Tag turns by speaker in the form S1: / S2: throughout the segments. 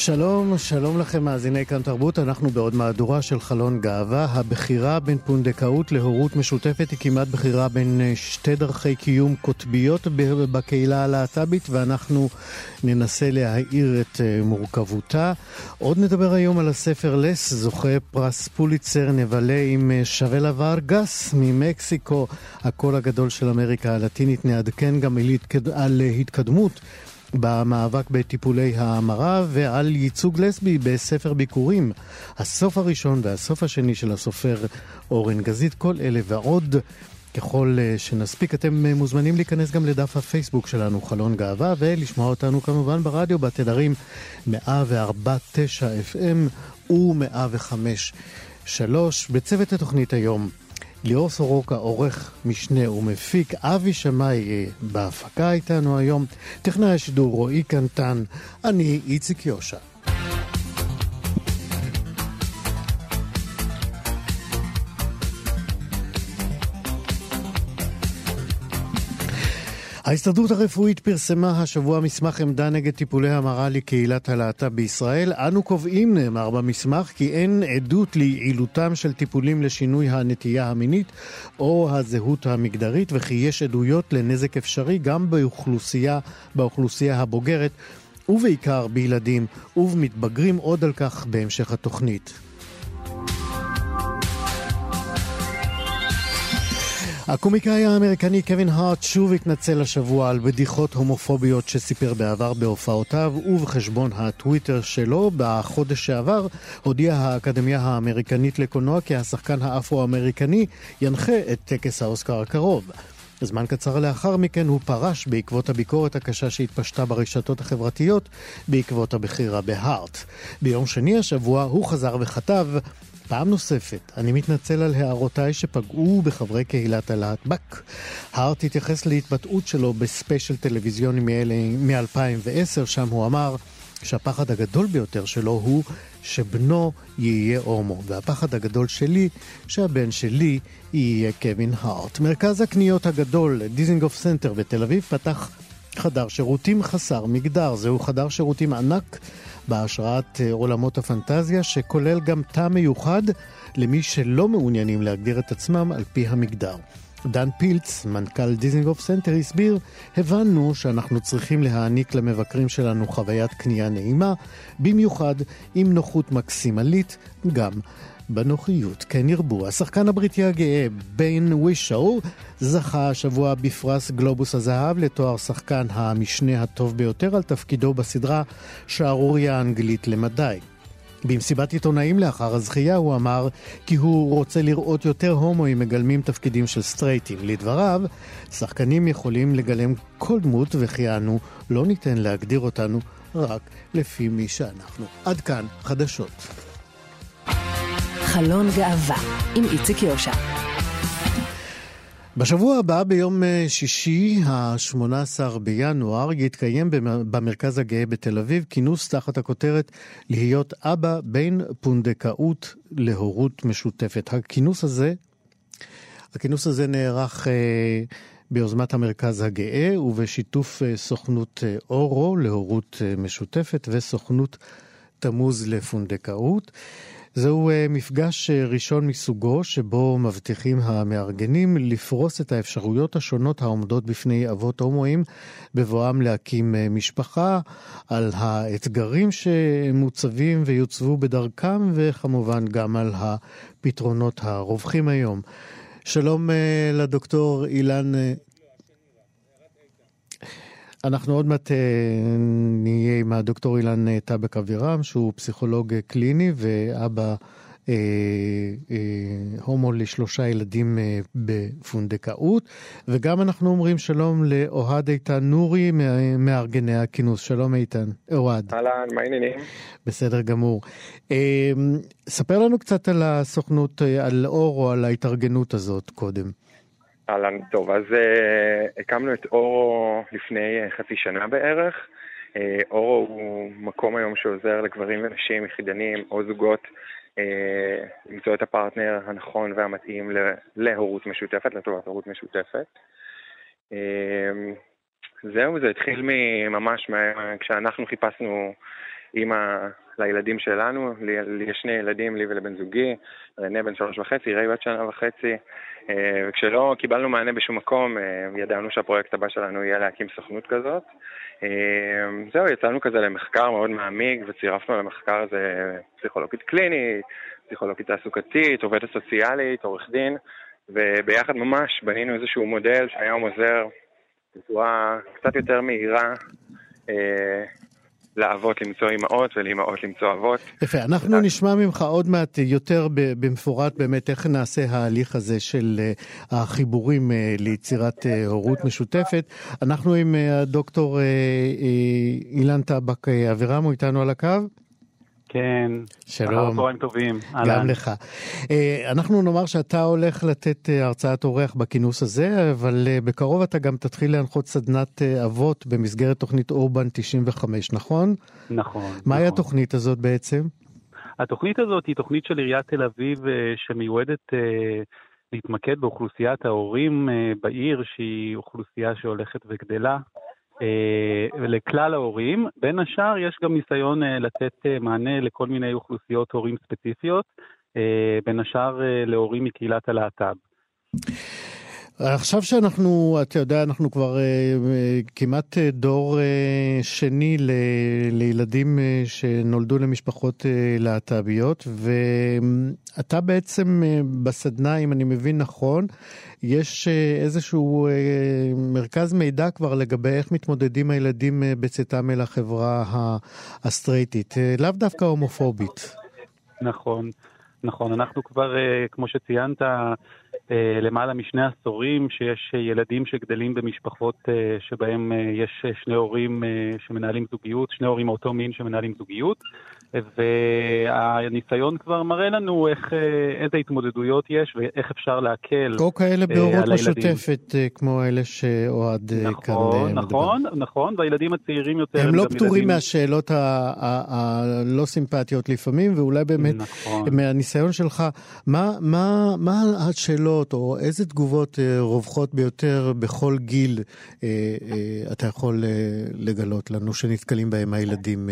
S1: שלום, שלום לכם מאזיני כאן תרבות, אנחנו בעוד מהדורה של חלון גאווה. הבחירה בין פונדקאות להורות משותפת היא כמעט בחירה בין אה, שתי דרכי קיום קוטביות בקהילה הלהט"בית, ואנחנו ננסה להאיר את אה, מורכבותה. עוד נדבר היום על הספר לס, זוכה פרס פוליצר, נבלה עם אה, שוולה וארגס ממקסיקו, הקול הגדול של אמריקה הלטינית. נעדכן גם על התקדמות. במאבק בטיפולי ההמרה ועל ייצוג לסבי בספר ביקורים. הסוף הראשון והסוף השני של הסופר אורן גזית, כל אלה ועוד. ככל אה, שנספיק, אתם אה, מוזמנים להיכנס גם לדף הפייסבוק שלנו, חלון גאווה, ולשמוע אותנו כמובן ברדיו בתדרים 104.9 FM ו-105.3. בצוות התוכנית היום ליאור סורוקה, עורך משנה ומפיק, אבי שמאי אה, בהפקה איתנו היום, טכנאי השידור רועי קנטן, אני איציק יושע. ההסתדרות הרפואית פרסמה השבוע מסמך עמדה נגד טיפולי המרה לקהילת הלהט"ב בישראל. אנו קובעים, נאמר במסמך, כי אין עדות ליעילותם של טיפולים לשינוי הנטייה המינית או הזהות המגדרית, וכי יש עדויות לנזק אפשרי גם באוכלוסייה, באוכלוסייה הבוגרת, ובעיקר בילדים ובמתבגרים, עוד על כך בהמשך התוכנית. הקומיקאי האמריקני קווין הארט שוב התנצל השבוע על בדיחות הומופוביות שסיפר בעבר בהופעותיו ובחשבון הטוויטר שלו. בחודש שעבר הודיעה האקדמיה האמריקנית לקולנוע כי השחקן האפרו-אמריקני ינחה את טקס האוסקר הקרוב. זמן קצר לאחר מכן הוא פרש בעקבות הביקורת הקשה שהתפשטה ברשתות החברתיות בעקבות הבחירה בהארט. ביום שני השבוע הוא חזר וכתב פעם נוספת, אני מתנצל על הערותיי שפגעו בחברי קהילת הלהטב"ק. הארט התייחס להתבטאות שלו בספיישל טלוויזיוני מ-2010, שם הוא אמר שהפחד הגדול ביותר שלו הוא שבנו יהיה הומו, והפחד הגדול שלי, שהבן שלי יהיה קווין הארט. מרכז הקניות הגדול, דיזינגוף סנטר בתל אביב, פתח חדר שירותים חסר מגדר. זהו חדר שירותים ענק בהשראת אה, עולמות הפנטזיה, שכולל גם תא מיוחד למי שלא מעוניינים להגדיר את עצמם על פי המגדר. דן פילץ, מנכ"ל דיזינגוף סנטר, הסביר, הבנו שאנחנו צריכים להעניק למבקרים שלנו חוויית קנייה נעימה, במיוחד עם נוחות מקסימלית, גם בנוחיות. כן ירבו. השחקן הבריטי הגאה, ביין ווישו, זכה השבוע בפרס גלובוס הזהב לתואר שחקן המשנה הטוב ביותר על תפקידו בסדרה שערוריה אנגלית למדי. במסיבת עיתונאים לאחר הזכייה הוא אמר כי הוא רוצה לראות יותר הומואים מגלמים תפקידים של סטרייטים. לדבריו, שחקנים יכולים לגלם כל דמות וכי אנו לא ניתן להגדיר אותנו רק לפי מי שאנחנו. עד כאן חדשות.
S2: חלון גאווה עם איציק יושע.
S1: בשבוע הבא, ביום אה, שישי, ה-18 בינואר, יתקיים במרכז הגאה בתל אביב כינוס תחת הכותרת להיות אבא בין פונדקאות להורות משותפת. הכינוס הזה, הכינוס הזה נערך אה, ביוזמת המרכז הגאה ובשיתוף אה, סוכנות אה, אורו להורות אה, משותפת וסוכנות תמוז לפונדקאות. זהו אה, מפגש אה, ראשון מסוגו, שבו מבטיחים המארגנים לפרוס את האפשרויות השונות העומדות בפני אבות הומואים בבואם להקים אה, משפחה, על האתגרים שמוצבים ויוצבו בדרכם, וכמובן גם על הפתרונות הרווחים היום. שלום לדוקטור אילן אנחנו עוד מעט אה, נהיה עם הדוקטור אילן אה, טבק אבירם, שהוא פסיכולוג אה, קליני ואבא אה, אה, הומו לשלושה ילדים אה, בפונדקאות, וגם אנחנו אומרים שלום לאוהד איתן נורי, מארגני הכינוס. שלום איתן, אוהד.
S3: אהלן, מה העניינים?
S1: בסדר גמור. אה, ספר לנו קצת על הסוכנות, על אור או על ההתארגנות הזאת קודם.
S3: אהלן, טוב, אז uh, הקמנו את אורו לפני uh, חצי שנה בערך. Uh, אורו הוא מקום היום שעוזר לגברים ונשים יחידנים או זוגות uh, למצוא את הפרטנר הנכון והמתאים להורות משותפת, לטובת הורות משותפת. Uh, זהו, זה התחיל ממש כשאנחנו חיפשנו אימא לילדים שלנו, לי, לי יש שני ילדים, לי ולבן זוגי, רנה בן שלוש וחצי, ריי בת שנה וחצי, אה, וכשלא קיבלנו מענה בשום מקום, אה, ידענו שהפרויקט הבא שלנו יהיה להקים סוכנות כזאת. אה, זהו, יצאנו כזה למחקר מאוד מעמיק, וצירפנו למחקר הזה פסיכולוגית קלינית, פסיכולוגית תעסוקתית, עובדת סוציאלית, עורך דין, וביחד ממש בנינו איזשהו מודל שהיום עוזר בצורה קצת יותר מהירה לאבות למצוא אימהות ולאימהות למצוא אבות.
S1: יפה, אנחנו נשמע ממך עוד מעט יותר במפורט באמת איך נעשה ההליך הזה של אה, החיבורים אה, ליצירת אה, הורות משותפת. אנחנו עם הדוקטור אילן טבק אבירם, הוא איתנו על הקו?
S4: כן.
S1: שלום.
S4: צהריים טובים.
S1: גם לך. אה, אנחנו נאמר שאתה הולך לתת אה, הרצאת אורח בכינוס הזה, אבל אה, בקרוב אתה גם תתחיל להנחות סדנת אבות במסגרת תוכנית אורבן 95, נכון?
S4: נכון.
S1: מהי
S4: נכון.
S1: התוכנית הזאת בעצם?
S4: התוכנית הזאת היא תוכנית של עיריית תל אביב שמיועדת להתמקד באוכלוסיית ההורים בעיר, שהיא אוכלוסייה שהולכת וגדלה. אה, לכלל ההורים. בין השאר יש גם ניסיון אה, לתת אה, מענה לכל מיני אוכלוסיות הורים ספציפיות, בין השאר להורים מקהילת הלהט"ב.
S1: עכשיו שאנחנו, אתה יודע, אנחנו כבר uh, כמעט uh, דור uh, שני ל, לילדים uh, שנולדו למשפחות uh, להט"ביות, ואתה בעצם uh, בסדנה, אם אני מבין נכון, יש uh, איזשהו uh, מרכז מידע כבר לגבי איך מתמודדים הילדים uh, בצאתם אל החברה הסטרייטית, uh, לאו דווקא הומופובית.
S4: נכון, נכון. אנחנו כבר, uh, כמו שציינת, למעלה משני עשורים שיש ילדים שגדלים במשפחות אה, שבהם אה, יש שני הורים שמנהלים זוגיות, שני הורים מאותו מין שמנהלים זוגיות, והניסיון כבר מראה לנו איך, איזה התמודדויות יש ואיך אפשר להקל
S1: או כאלה בהורות משותפת, כמו אלה שאוהד
S4: נכון,
S1: כאן
S4: מדבר. נכון, נכון, והילדים הצעירים יותר
S1: הם, הם לא פטורים ילדים... מהשאלות הלא סימפטיות לפעמים, ואולי באמת נכון. מהניסיון שלך, מה, מה, מה השאלות? או איזה תגובות אה, רווחות ביותר בכל גיל אה, אה, אתה יכול לגלות לנו שנתקלים בהם הילדים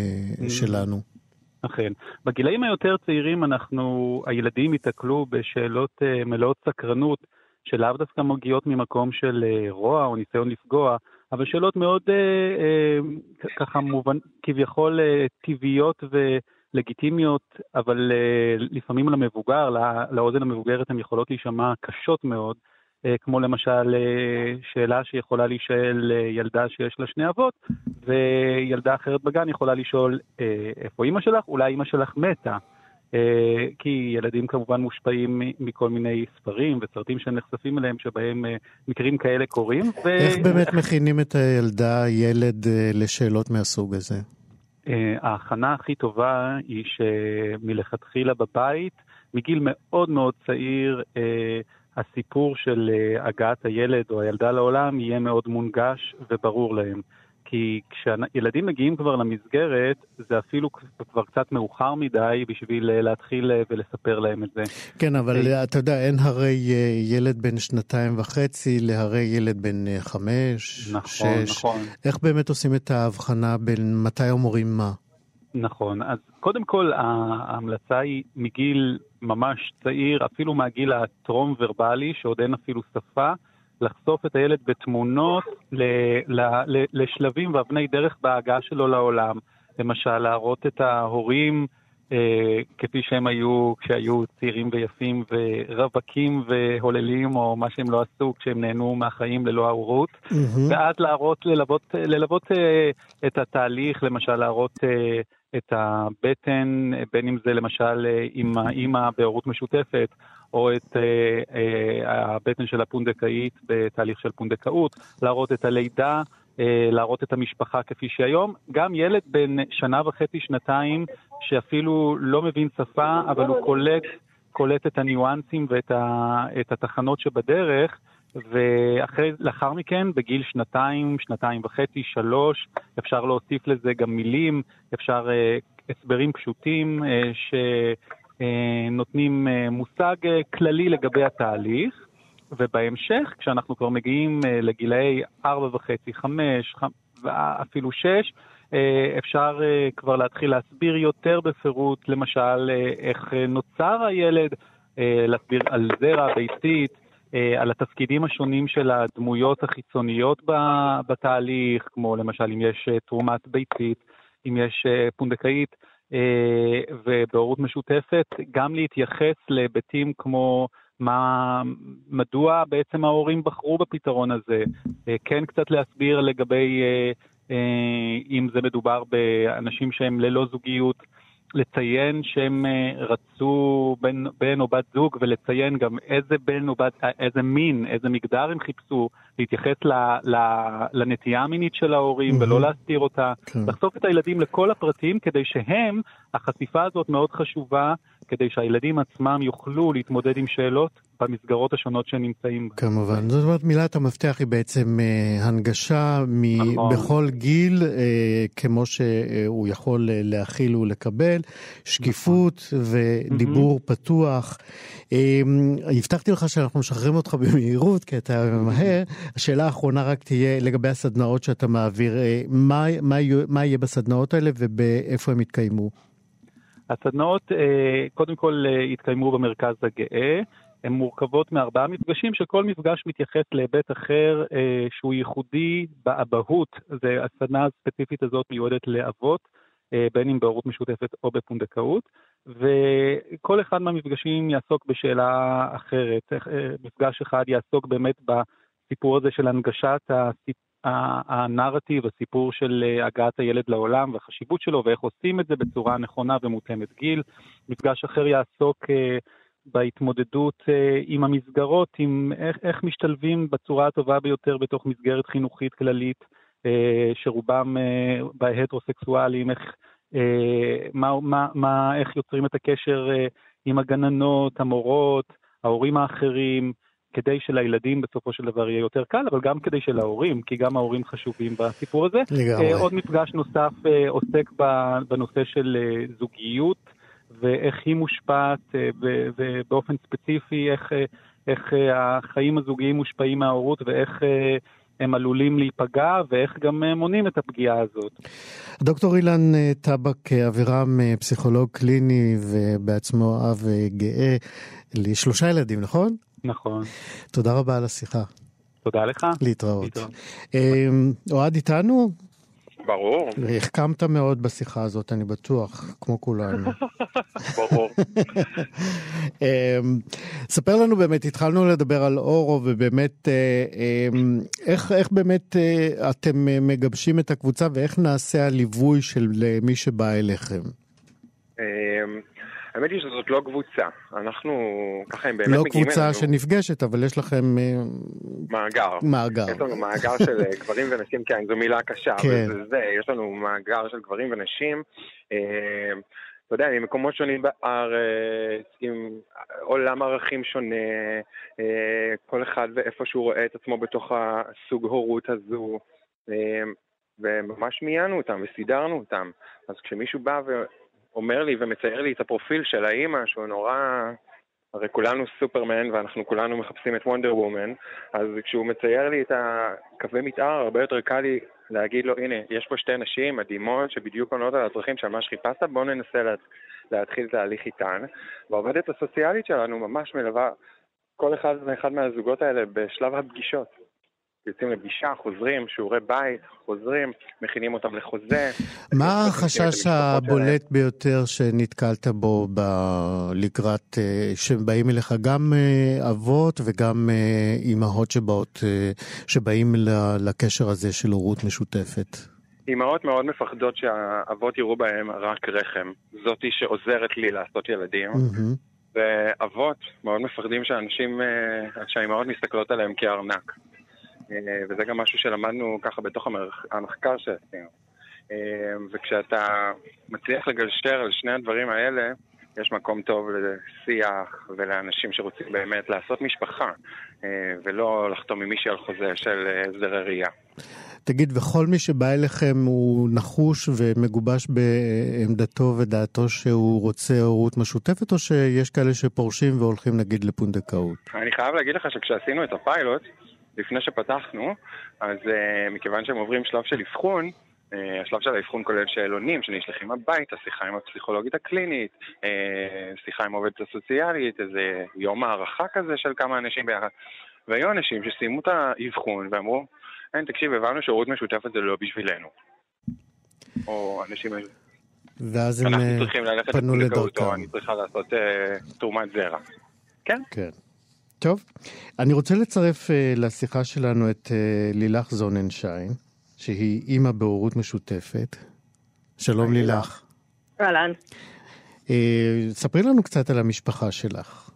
S1: שלנו?
S4: אכן. בגילאים היותר צעירים אנחנו, הילדים ייתקלו בשאלות מלאות סקרנות, שלאו דווקא מגיעות ממקום של רוע או ניסיון לפגוע, אבל שאלות מאוד ככה מובן, כביכול טבעיות ו... לגיטימיות, אבל uh, לפעמים למבוגר, לא, לאוזן המבוגרת הן יכולות להישמע קשות מאוד, כמו למשל uh, שאלה שיכולה להישאל uh, ילדה שיש לה שני אבות, וילדה אחרת בגן יכולה לשאול איפה אימא שלך? אולי אימא שלך מתה. כי ילדים כמובן מושפעים מכל מיני ספרים וסרטים שהם נחשפים אליהם, שבהם מקרים כאלה קורים.
S1: ו... איך באמת מכינים את הילדה, ילד, לשאלות מהסוג הזה?
S4: אה, ההכנה הכי טובה היא שמלכתחילה בבית, מגיל מאוד מאוד צעיר, אה, הסיפור של אה, הגעת הילד או הילדה לעולם יהיה מאוד מונגש וברור להם. כי כשילדים מגיעים כבר למסגרת, זה אפילו כבר קצת מאוחר מדי בשביל אה, להתחיל אה, ולספר להם את זה.
S1: כן, אבל אתה יודע, אין הרי ילד בן שנתיים וחצי להרי ילד בן חמש, נכון, שש. נכון. איך באמת עושים את ההבחנה בין מתי אומרים מה?
S4: נכון, אז קודם כל ההמלצה היא מגיל ממש צעיר, אפילו מהגיל הטרום-ורבלי, שעוד אין אפילו שפה, לחשוף את הילד בתמונות ל, ל, ל, לשלבים ואבני דרך בהגעה שלו לעולם. למשל, להראות את ההורים כפי שהם היו כשהיו צעירים ויפים ורווקים והוללים, או מה שהם לא עשו כשהם נהנו מהחיים ללא ההורות.
S1: מהמם.
S4: ואז להראות, ללוות, ללוות אה, את התהליך, למשל להראות אה, את הבטן, אה, בין אם זה למשל אה, עם האימא בהורות משותפת, או את אה, אה, הבטן של הפונדקאית בתהליך של פונדקאות, להראות את הלידה, אה, להראות את המשפחה כפי שהיום. גם ילד בן שנה וחצי, שנתיים, שאפילו לא מבין שפה, אבל הוא קולט, קולט את הניואנסים ואת ה, את התחנות שבדרך, ולאחר מכן, בגיל שנתיים, שנתיים וחצי, שלוש, אפשר להוסיף לזה גם מילים, אפשר אה, הסברים פשוטים אה, שנותנים אה, מושג אה, כללי לגבי התהליך. ובהמשך, כשאנחנו כבר מגיעים אה, לגילאי ארבע וחצי, חמש, ח- ואפילו שש, אה, אפשר אה, כבר להתחיל להסביר יותר בפירוט, למשל, אה, איך נוצר הילד, להסביר על זרע, ביצית, אה, על התפקידים השונים של הדמויות החיצוניות בתהליך, כמו למשל אם יש תרומת ביצית, אם יש פונדקאית, ובהורות משותפת, גם להתייחס להיבטים כמו מה, מדוע בעצם ההורים בחרו בפתרון הזה, אה, כן קצת להסביר לגבי אה, אה, אם זה מדובר באנשים שהם ללא זוגיות, לציין שהם רצו בן, בן או בת זוג ולציין גם איזה בן או בת, איזה מין, איזה מגדר הם חיפשו, להתייחס ל, ל, לנטייה המינית של ההורים
S1: מהמם.
S4: ולא להסתיר אותה,
S1: כן.
S4: לחשוף את הילדים לכל הפרטים כדי שהם, החשיפה הזאת מאוד חשובה, כדי שהילדים עצמם יוכלו להתמודד עם שאלות במסגרות השונות שהם נמצאים בה.
S1: כמובן. זאת אומרת, מילת המפתח היא בעצם אה, הנגשה מ-
S4: נכון.
S1: בכל גיל, אה, כמו שהוא יכול אה, להכיל ולקבל, שקיפות ודיבור פתוח. אה, הבטחתי לך שאנחנו משחררים אותך במהירות, כי אתה ממהר. השאלה האחרונה רק תהיה לגבי הסדנאות שאתה מעביר. אה, מה, מה, מה יהיה בסדנאות האלה ובאיפה הם יתקיימו?
S4: הסדנאות אה, קודם כל אה, התקיימו במרכז הגאה. הן מורכבות מארבעה מפגשים, שכל מפגש מתייחס להיבט אחר שהוא ייחודי באבהות. זה הסדנה הספציפית הזאת מיועדת לאבות, בין אם בהורות משותפת או בפונדקאות, וכל אחד מהמפגשים יעסוק בשאלה אחרת. מפגש אחד יעסוק באמת בסיפור הזה של הנגשת הסיפ... ה- הנרטיב, הסיפור של אה, הגעת הילד לעולם והחשיבות שלו ואיך עושים את זה בצורה נכונה ומותאמת גיל. מפגש אחר יעסוק אה, בהתמודדות אה, עם המסגרות, עם איך, איך משתלבים בצורה הטובה ביותר בתוך מסגרת חינוכית כללית, אה, שרובם אה, בהטרוסקסואלים, איך, אה, מה, מה, מה, איך יוצרים את הקשר אה, עם הגננות, המורות, ההורים האחרים, כדי שלילדים בסופו של דבר יהיה יותר קל, אבל גם כדי שלהורים, כי גם ההורים חשובים בסיפור הזה.
S1: לגמרי.
S4: אה, עוד מפגש נוסף אה, עוסק בנושא של אה, זוגיות ואיך היא מושפעת, ובאופן ספציפי איך, איך החיים הזוגיים מושפעים מההורות ואיך הם עלולים להיפגע ואיך גם מונעים את הפגיעה הזאת.
S1: דוקטור אילן טבק אבירם, פסיכולוג קליני ובעצמו אב אה, גאה לשלושה ילדים, נכון?
S4: נכון.
S1: תודה רבה על השיחה.
S4: תודה לך.
S1: להתראות. אה, אוהד איתנו?
S3: ברור,
S1: החכמת מאוד בשיחה הזאת, אני בטוח, כמו כולנו.
S3: ברור.
S1: אמ, ספר לנו באמת, התחלנו לדבר על אורו, ובאמת, אה, אמ, איך, איך באמת אה, אתם אה, מגבשים את הקבוצה, ואיך נעשה הליווי של מי שבא אליכם?
S3: אמ, האמת היא שזאת לא קבוצה, אנחנו ככה הם באמת
S1: לא
S3: מגיעים
S1: קבוצה
S3: אלינו
S1: שנפגשת, אבל יש לכם אה,
S3: מאגר.
S1: מאגר.
S3: יש לנו מאגר של אה, גברים ונשים, כן, זו מילה קשה,
S1: כן.
S3: אבל זה זה, יש לנו מאגר של גברים ונשים, אה, אתה יודע, ממקומות שונים בארץ, עם עולם ערכים שונה, כל אחד ואיפה שהוא רואה את עצמו בתוך הסוג הורות הזו, וממש מיינו אותם וסידרנו אותם. אז כשמישהו בא ואומר לי ומצייר לי את הפרופיל של האימא, שהוא נורא... הרי כולנו סופרמן ואנחנו כולנו מחפשים את וונדר וומן, אז כשהוא מצייר לי את הקווי מתאר, הרבה יותר קל לי להגיד לו, הנה, יש פה שתי נשים מדהימות שבדיוק עונות על הצרכים של מה שחיפשת, בואו ננסה לה, להתחיל תהליך איתן. והעובדת הסוציאלית שלנו ממש מלווה כל אחד ואחד מהזוגות האלה בשלב הפגישות. יוצאים לפגישה, חוזרים, שיעורי בית, חוזרים, מכינים אותם לחוזה.
S1: מה החשש הבולט ביותר שנתקלת בו ב- לקראת, אה, שבאים אליך גם אה, אבות וגם אה, אימהות שבאות, שבאים לקשר הזה של הורות משותפת?
S3: אימהות מאוד מפחדות שהאבות יראו בהם רק רחם. זאתי שעוזרת לי לעשות ילדים.
S1: מהמם.
S3: ואבות מאוד מפחדים שאנשים, אה, שהאימהות מסתכלות עליהם כארנק. אה, וזה גם משהו שלמדנו ככה בתוך המח- המחקר שעשינו. אה, וכשאתה מצליח לגשר על שני הדברים האלה, יש מקום טוב לשיח ולאנשים שרוצים באמת לעשות משפחה, אה, ולא לחתום עם מישהי על חוזה של אה, הסדרי ראייה.
S1: תגיד, וכל מי שבא אליכם הוא נחוש ומגובש בעמדתו ודעתו שהוא רוצה הורות משותפת, או שיש כאלה שפורשים והולכים נגיד לפונדקאות?
S3: אני חייב להגיד לך שכשעשינו את הפיילוט, לפני שפתחנו, אז uh, מכיוון שהם עוברים שלב של אבחון, uh, השלב של האבחון כולל שאלונים שנשלחים הביתה, שיחה עם הפסיכולוגית הקלינית, uh, שיחה עם העובדת הסוציאלית, איזה יום הערכה כזה של כמה אנשים ביחד. והיו אנשים שסיימו את האבחון ואמרו, אין, תקשיב, הבנו שהורות משותפת זה לא בשבילנו. או אנשים,
S1: ואז הם
S3: אנחנו צריכים ללכת
S1: פנו
S3: לפונדקאות, או
S1: לדרכם.
S3: אני צריכה לעשות uh, תרומת זרע. כן?
S1: כן. טוב, אני רוצה לצרף אה, לשיחה שלנו את אה, לילך זוננשיין, שהיא אימא בהורות משותפת. שלום לילך.
S5: אהלן.
S1: אה, ספרי לנו קצת על המשפחה שלך.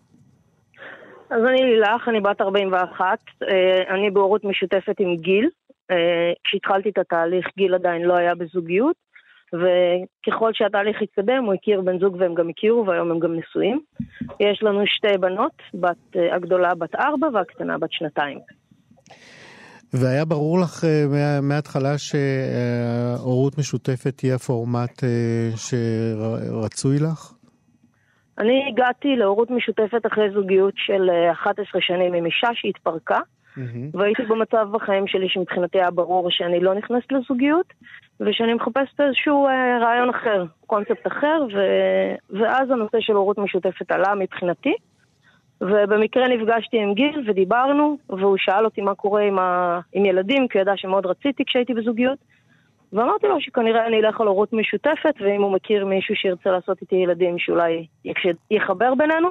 S5: אז אני לילך, אני בת 41, אה, אני בהורות משותפת עם גיל. אה, כשהתחלתי את התהליך גיל עדיין לא היה בזוגיות, וככל שהתהליך התקדם הוא הכיר בן זוג והם גם הכירו והיום הם גם נשואים. יש לנו שתי בנות, בת, אה, הגדולה בת ארבע והקטנה בת שנתיים.
S1: והיה ברור לך אה, מה- מההתחלה שהורות משותפת תהיה הפורמט אה, שרצוי לך?
S5: אני הגעתי להורות משותפת אחרי זוגיות של אה, 11 שנים עם אישה שהתפרקה. והייתי במצב בחיים שלי שמבחינתי היה ברור שאני לא נכנסת לזוגיות, ושאני מחפשת איזשהו אה, רעיון אחר, קונספט אחר, ו... ואז הנושא של הורות משותפת עלה מבחינתי. ובמקרה נפגשתי עם גיל ודיברנו, והוא שאל אותי מה קורה עם, ה... עם ילדים, כי הוא ידע שמאוד רציתי כשהייתי בזוגיות. ואמרתי לו שכנראה אני אלך על הורות משותפת, ואם הוא מכיר מישהו שירצה לעשות איתי ילדים, שאולי יחבר בינינו.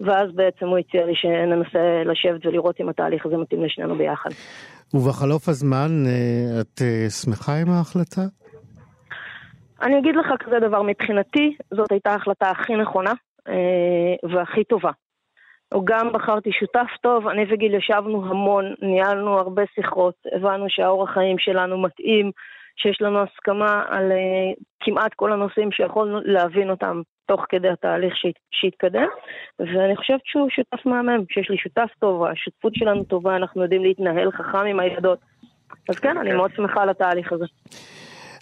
S5: ואז בעצם הוא הציע לי שננסה לשבת ולראות אם התהליך הזה מתאים לשנינו ביחד.
S1: ובחלוף הזמן אה, את אה, שמחה עם ההחלטה?
S5: אני אגיד לך כזה דבר, מבחינתי זאת הייתה ההחלטה הכי נכונה אה, והכי טובה. גם בחרתי שותף טוב, אני וגיל ישבנו המון, ניהלנו הרבה שיחות, הבנו שהאורח חיים שלנו מתאים, שיש לנו הסכמה על אה, כמעט כל הנושאים שיכולנו להבין אותם תוך כדי התהליך שהת, שהתקדם, ואני חושבת שהוא שותף מהמם, שיש לי שותף טוב, השותפות שלנו טובה, אנחנו יודעים להתנהל חכם עם הילדות. אז כן, אני מאוד שמחה על התהליך הזה.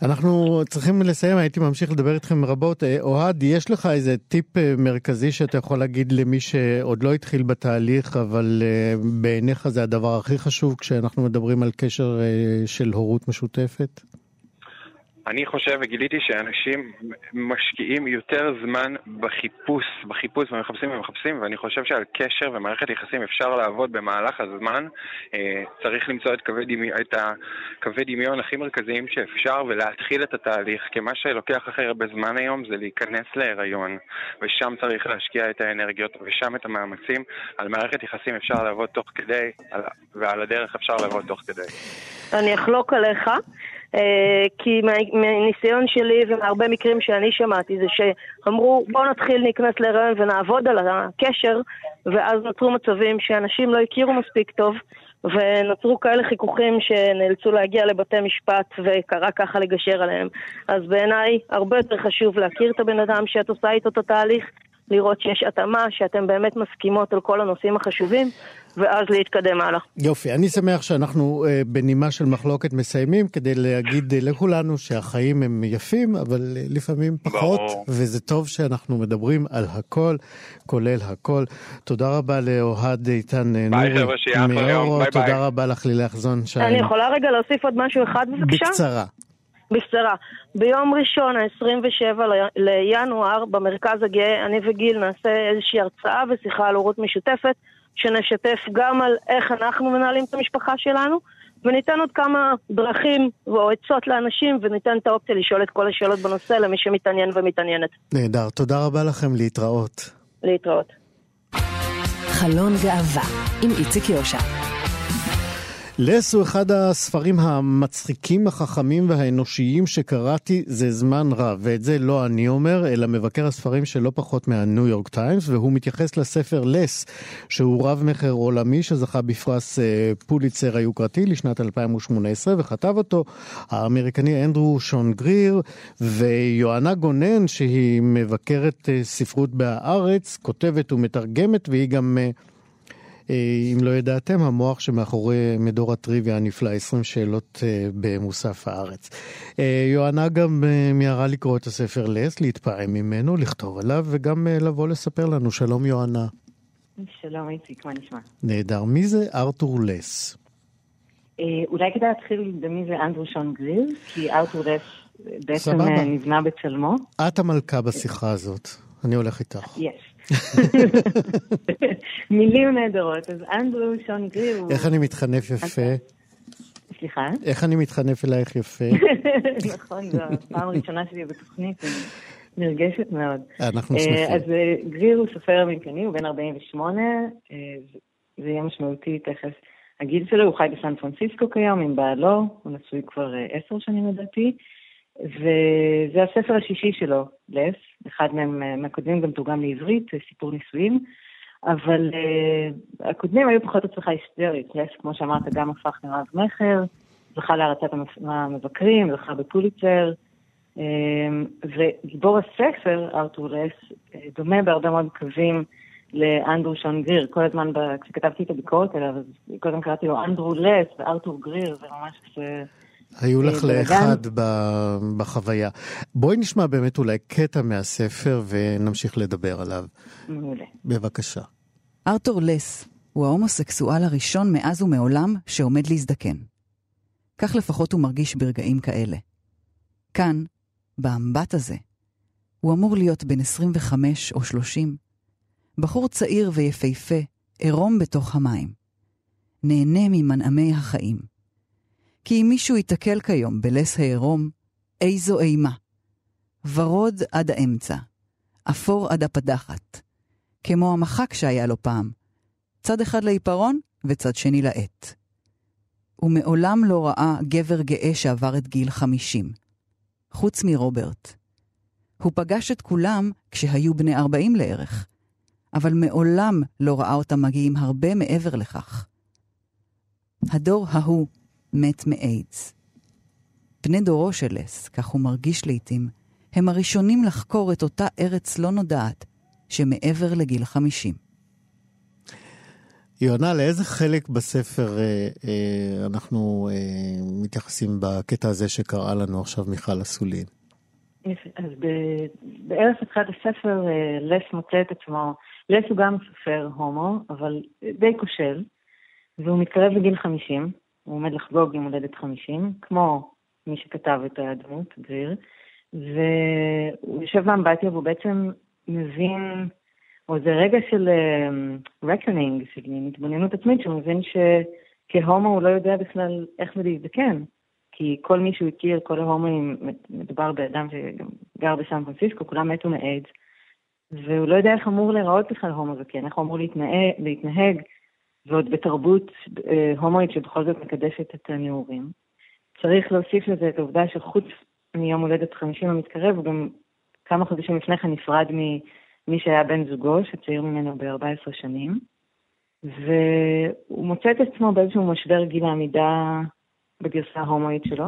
S1: אנחנו צריכים לסיים, הייתי ממשיך לדבר איתכם רבות. אה, אוהד, יש לך איזה טיפ אה, מרכזי שאתה יכול להגיד למי שעוד לא התחיל בתהליך, אבל אה, בעיניך זה הדבר הכי חשוב כשאנחנו מדברים על קשר של הורות משותפת?
S3: אני חושב וגיליתי שאנשים משקיעים יותר זמן בחיפוש, בחיפוש ומחפשים ומחפשים, ואני חושב שעל קשר ומערכת יחסים אפשר לעבוד במהלך הזמן. אה, צריך למצוא את קווי, דמי, את הקווי דמיון הכי מרכזיים שאפשר ולהתחיל את התהליך, כי מה שלוקח הכי הרבה זמן היום זה להיכנס להיריון, ושם צריך להשקיע את האנרגיות ושם את המאמצים. על מערכת יחסים אפשר לעבוד תוך כדי, על, ועל הדרך אפשר לעבוד תוך כדי.
S5: אני אחלוק עליך, כי מה- מניסיון שלי ומהרבה מקרים שאני שמעתי זה שאמרו בואו נתחיל להיכנס להיריון ונעבוד על הקשר ואז נוצרו מצבים שאנשים לא הכירו מספיק טוב ונוצרו כאלה חיכוכים שנאלצו להגיע לבתי משפט וקרה ככה לגשר עליהם. אז בעיניי הרבה יותר חשוב להכיר את הבן אדם שאת עושה איתו את התהליך, לראות שיש התאמה, שאתם באמת מסכימות על כל הנושאים החשובים ואז להתקדם הלאה.
S1: יופי, אני שמח שאנחנו אה, בנימה של מחלוקת מסיימים כדי להגיד אה, לכולנו שהחיים הם יפים, אבל אה, לפעמים פחות,
S3: ברור.
S1: וזה טוב שאנחנו מדברים על הכל, כולל הכל. תודה רבה לאוהד איתן אה,
S3: ביי,
S1: נורי. מאורו,
S3: ביי, ביי.
S1: תודה רבה לך לילך זון שיין.
S5: אני יכולה רגע להוסיף עוד משהו אחד בבקשה?
S1: בקצרה.
S5: בקצרה. ביום ראשון, ה-27 לינואר, במרכז הגאה, אני וגיל נעשה איזושהי הרצאה ושיחה על הורות משותפת, שנשתף גם על איך אנחנו מנהלים את המשפחה שלנו, וניתן עוד כמה דרכים או עצות לאנשים, וניתן את האופציה לשאול את כל השאלות בנושא למי שמתעניין ומתעניינת.
S1: נהדר, תודה רבה לכם, להתראות.
S5: להתראות.
S2: חלון גאווה עם איציק יושע.
S1: לס הוא אחד הספרים המצחיקים, החכמים והאנושיים שקראתי זה זמן רב, ואת זה לא אני אומר, אלא מבקר הספרים של לא פחות מהניו יורק טיימס, והוא מתייחס לספר לס, שהוא רב מכר עולמי שזכה בפרס אה, פוליצר היוקרתי לשנת 2018, וכתב אותו האמריקני אנדרו שון גריר, ויואנה גונן, שהיא מבקרת אה, ספרות בהארץ, כותבת ומתרגמת, והיא גם... אה, אם לא ידעתם, המוח שמאחורי מדור הטריוויה הנפלא, 20 שאלות אה, במוסף הארץ. אה, יואנה גם מיהרה לקרוא את הספר לס, להתפעם ממנו, לכתוב עליו, וגם לבוא לספר לנו. שלום יואנה.
S6: שלום איציק, מה נשמע?
S1: נהדר. מי זה ארתור לס?
S6: אולי כדאי להתחיל במי זה אנדרו שון גריר, כי ארתור לס בעצם נבנה בצלמו.
S1: את המלכה בשיחה הזאת, אני הולך איתך.
S6: יש. מילים נהדרות. אז אנדרו שון גריר הוא...
S1: איך אני מתחנף יפה?
S6: סליחה?
S1: איך אני מתחנף אלייך יפה?
S6: נכון, זו הפעם הראשונה שלי בתוכנית. נרגשת מאוד.
S1: אנחנו שמחים.
S6: אז אה, גריר הוא סופר אמריקני, הוא בן 48, אה, זה יהיה משמעותי תכף. הגיל שלו, הוא חי בסן פרנסיסקו כיום עם בעלו, הוא נשוי כבר אה, עשר שנים לדעתי. וזה הספר השישי שלו, לס, אחד מהם, מהקודמים גם תורגם לעברית, סיפור נישואים, אבל uh, הקודמים היו פחות הצלחה היסטרית, לס, כמו שאמרת, גם הפך לרב מכר, זכה להרצת המבקרים, זכה בפוליצר, um, וגיבור הספר, ארתור לס, דומה בהרבה מאוד קווים לאנדרו שון גריר. כל הזמן, כשכתבתי את הביקורת עליו, אז קודם קראתי לו אנדרו לס וארתור גריר, זה ממש...
S1: היו לך לאחד בחוויה. בואי נשמע באמת אולי קטע מהספר ונמשיך לדבר עליו.
S6: מעולה.
S1: בבקשה.
S2: ארתור לס הוא ההומוסקסואל הראשון מאז ומעולם שעומד להזדקן. כך לפחות הוא מרגיש ברגעים כאלה. כאן, באמבט הזה, הוא אמור להיות בן 25 או 30, בחור צעיר ויפהפה, עירום בתוך המים. נהנה ממנעמי החיים. כי אם מישהו ייתקל כיום בלס העירום, איזו אימה. ורוד עד האמצע, אפור עד הפדחת, כמו המחק שהיה לו פעם, צד אחד לעיפרון וצד שני לעט. הוא מעולם לא ראה גבר גאה שעבר את גיל חמישים, חוץ מרוברט. הוא פגש את כולם כשהיו בני ארבעים לערך, אבל מעולם לא ראה אותם מגיעים הרבה מעבר לכך. הדור ההוא מת מאיידס. בני דורו של לס, כך הוא מרגיש לעתים, הם הראשונים לחקור את אותה ארץ לא נודעת שמעבר לגיל חמישים.
S1: יונה, לאיזה חלק בספר אה, אה, אנחנו אה, מתייחסים בקטע הזה שקראה לנו עכשיו מיכל אסולין?
S6: אז בערך התחילת הספר אה, לס מוצא את עצמו, לס הוא גם סופר הומו, אבל די כושל, והוא מתקרב לגיל חמישים, הוא עומד לחגוג יום הולדת 50, כמו מי שכתב את הדמות, גריר, והוא יושב באמבטיה והוא בעצם מבין, או זה רגע של רקונינג, uh, של התבוננות עצמית, שהוא מבין שכהומו הוא לא יודע בכלל איך זה להזדקן. כי כל מי שהוא הכיר, כל ההומואים, מדובר באדם שגר בסן פרנסיסקו, כולם מתו מאיידס, והוא לא יודע איך אמור להיראות בכלל הומו זקן, איך הוא אמור להתנהג, להתנהג ועוד בתרבות אה, הומואית שבכל זאת מקדשת את הנעורים. צריך להוסיף לזה את העובדה שחוץ מיום הולדת 50 המתקרב, הוא גם כמה חודשים לפני כן נפרד ממי שהיה בן זוגו, שצעיר ממנו ב-14 שנים, והוא מוצא את עצמו באיזשהו משבר גיל העמידה בגרסה ההומואית שלו.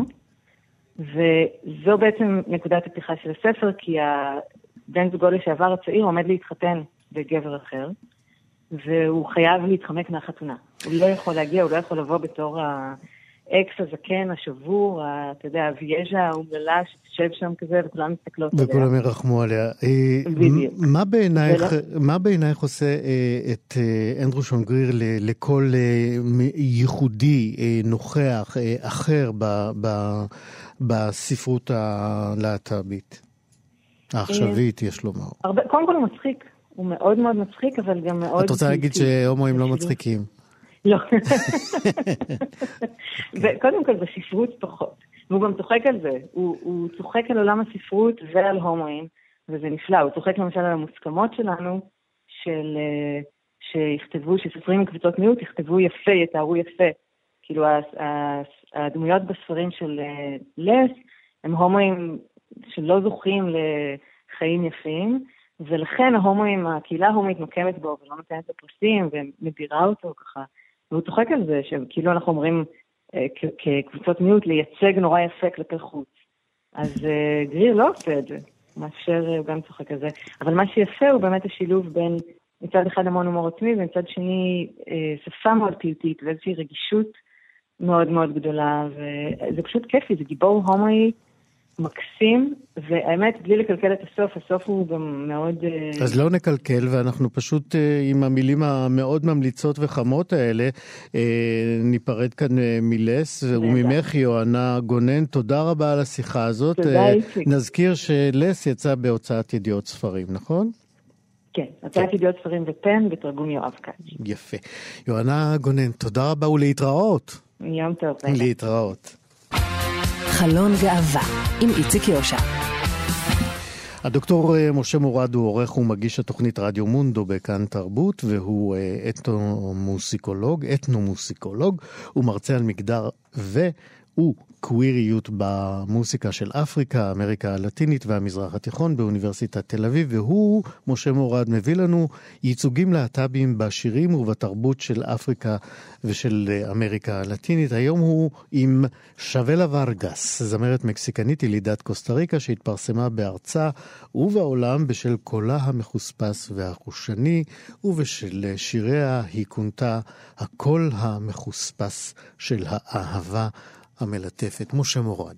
S6: וזו בעצם נקודת הפתיחה של הספר, כי הבן זוגו לשעבר הצעיר עומד להתחתן בגבר אחר, והוא חייב להתחמק מהחתונה. הוא לא יכול להגיע, הוא לא יכול לבוא בתור האקס הזקן, השבור, אתה יודע, הוויאז'ה האומללה שתשב שם כזה, וכולם מסתכלות
S1: עליה. וכולם ירחמו עליה. אה, בדיוק. מה בעינייך, ולא... מה בעינייך עושה אה, את אה, אנדרו שון גריר לקול ייחודי, נוכח, אחר בספרות הלהט"בית? העכשווית, יש לומר.
S6: קודם כל הוא מצחיק. הוא מאוד מאוד מצחיק, אבל גם מאוד...
S1: את רוצה להגיד שהומואים לא מצחיקים.
S6: לא. וקודם כל בספרות פחות. והוא גם צוחק על זה, הוא, הוא צוחק על עולם הספרות ועל הומואים, וזה נפלא. הוא צוחק למשל על המוסכמות שלנו, של, אה, שיכתבו, שסופרים מקבוצות מיעוט יכתבו יפה, יתארו יפה. כאילו הדמויות בספרים של אה, לס הם הומואים שלא זוכים לחיים יפים, ולכן ההומואים, הקהילה ההומואית נוקמת בו ולא נותנת את הפרסים ומדירה אותו ככה. והוא צוחק על זה, שכאילו אנחנו אומרים אה, כקבוצות מיעוט לייצג נורא יפה כלפי חוץ. אז אה, גריר לא עושה את זה, מאפשר, הוא גם צוחק על זה. אבל מה שיפה הוא באמת השילוב בין מצד אחד המון הומור עצמי, ומצד שני שפה מאוד פיוטית ואיזושהי רגישות מאוד מאוד גדולה, וזה פשוט כיפי, זה גיבור הומואי מקסים, והאמת, בלי לקלקל את הסוף, הסוף הוא גם מאוד... אה,
S1: אז לא נקלקל, ואנחנו פשוט אה, עם המילים המאוד ממליצות וחמות האלה, אה, ניפרד כאן מלס, וממך יוהנה גונן, תודה רבה על השיחה הזאת.
S6: תודה, איציק.
S1: נזכיר שלס יצא בהוצאת ידיעות ספרים, נכון?
S6: כן, הוצאת ידיעות ספרים ופן בתרגום יואב קאץ'.
S1: יפה. יוהנה גונן, תודה רבה ולהתראות.
S6: יום טוב.
S1: להתראות.
S7: חלון גאווה עם איציק יושע.
S1: הדוקטור אה, משה מורד הוא עורך ומגיש התוכנית רדיו מונדו בכאן תרבות, והוא אה, אתנומוסיקולוג, אתנומוסיקולוג, הוא מרצה על מגדר ו... וקוויריות במוסיקה של אפריקה, אמריקה הלטינית והמזרח התיכון באוניברסיטת תל אביב, והוא, משה מורד, מביא לנו ייצוגים להט"בים בשירים ובתרבות של אפריקה ושל אמריקה הלטינית. היום הוא עם שוולה ורגס, זמרת מקסיקנית ילידת קוסטה ריקה שהתפרסמה בארצה ובעולם בשל קולה המחוספס והחושני, ובשל שיריה היא כונתה הקול המחוספס של האהבה. המלטפת, משה מורד.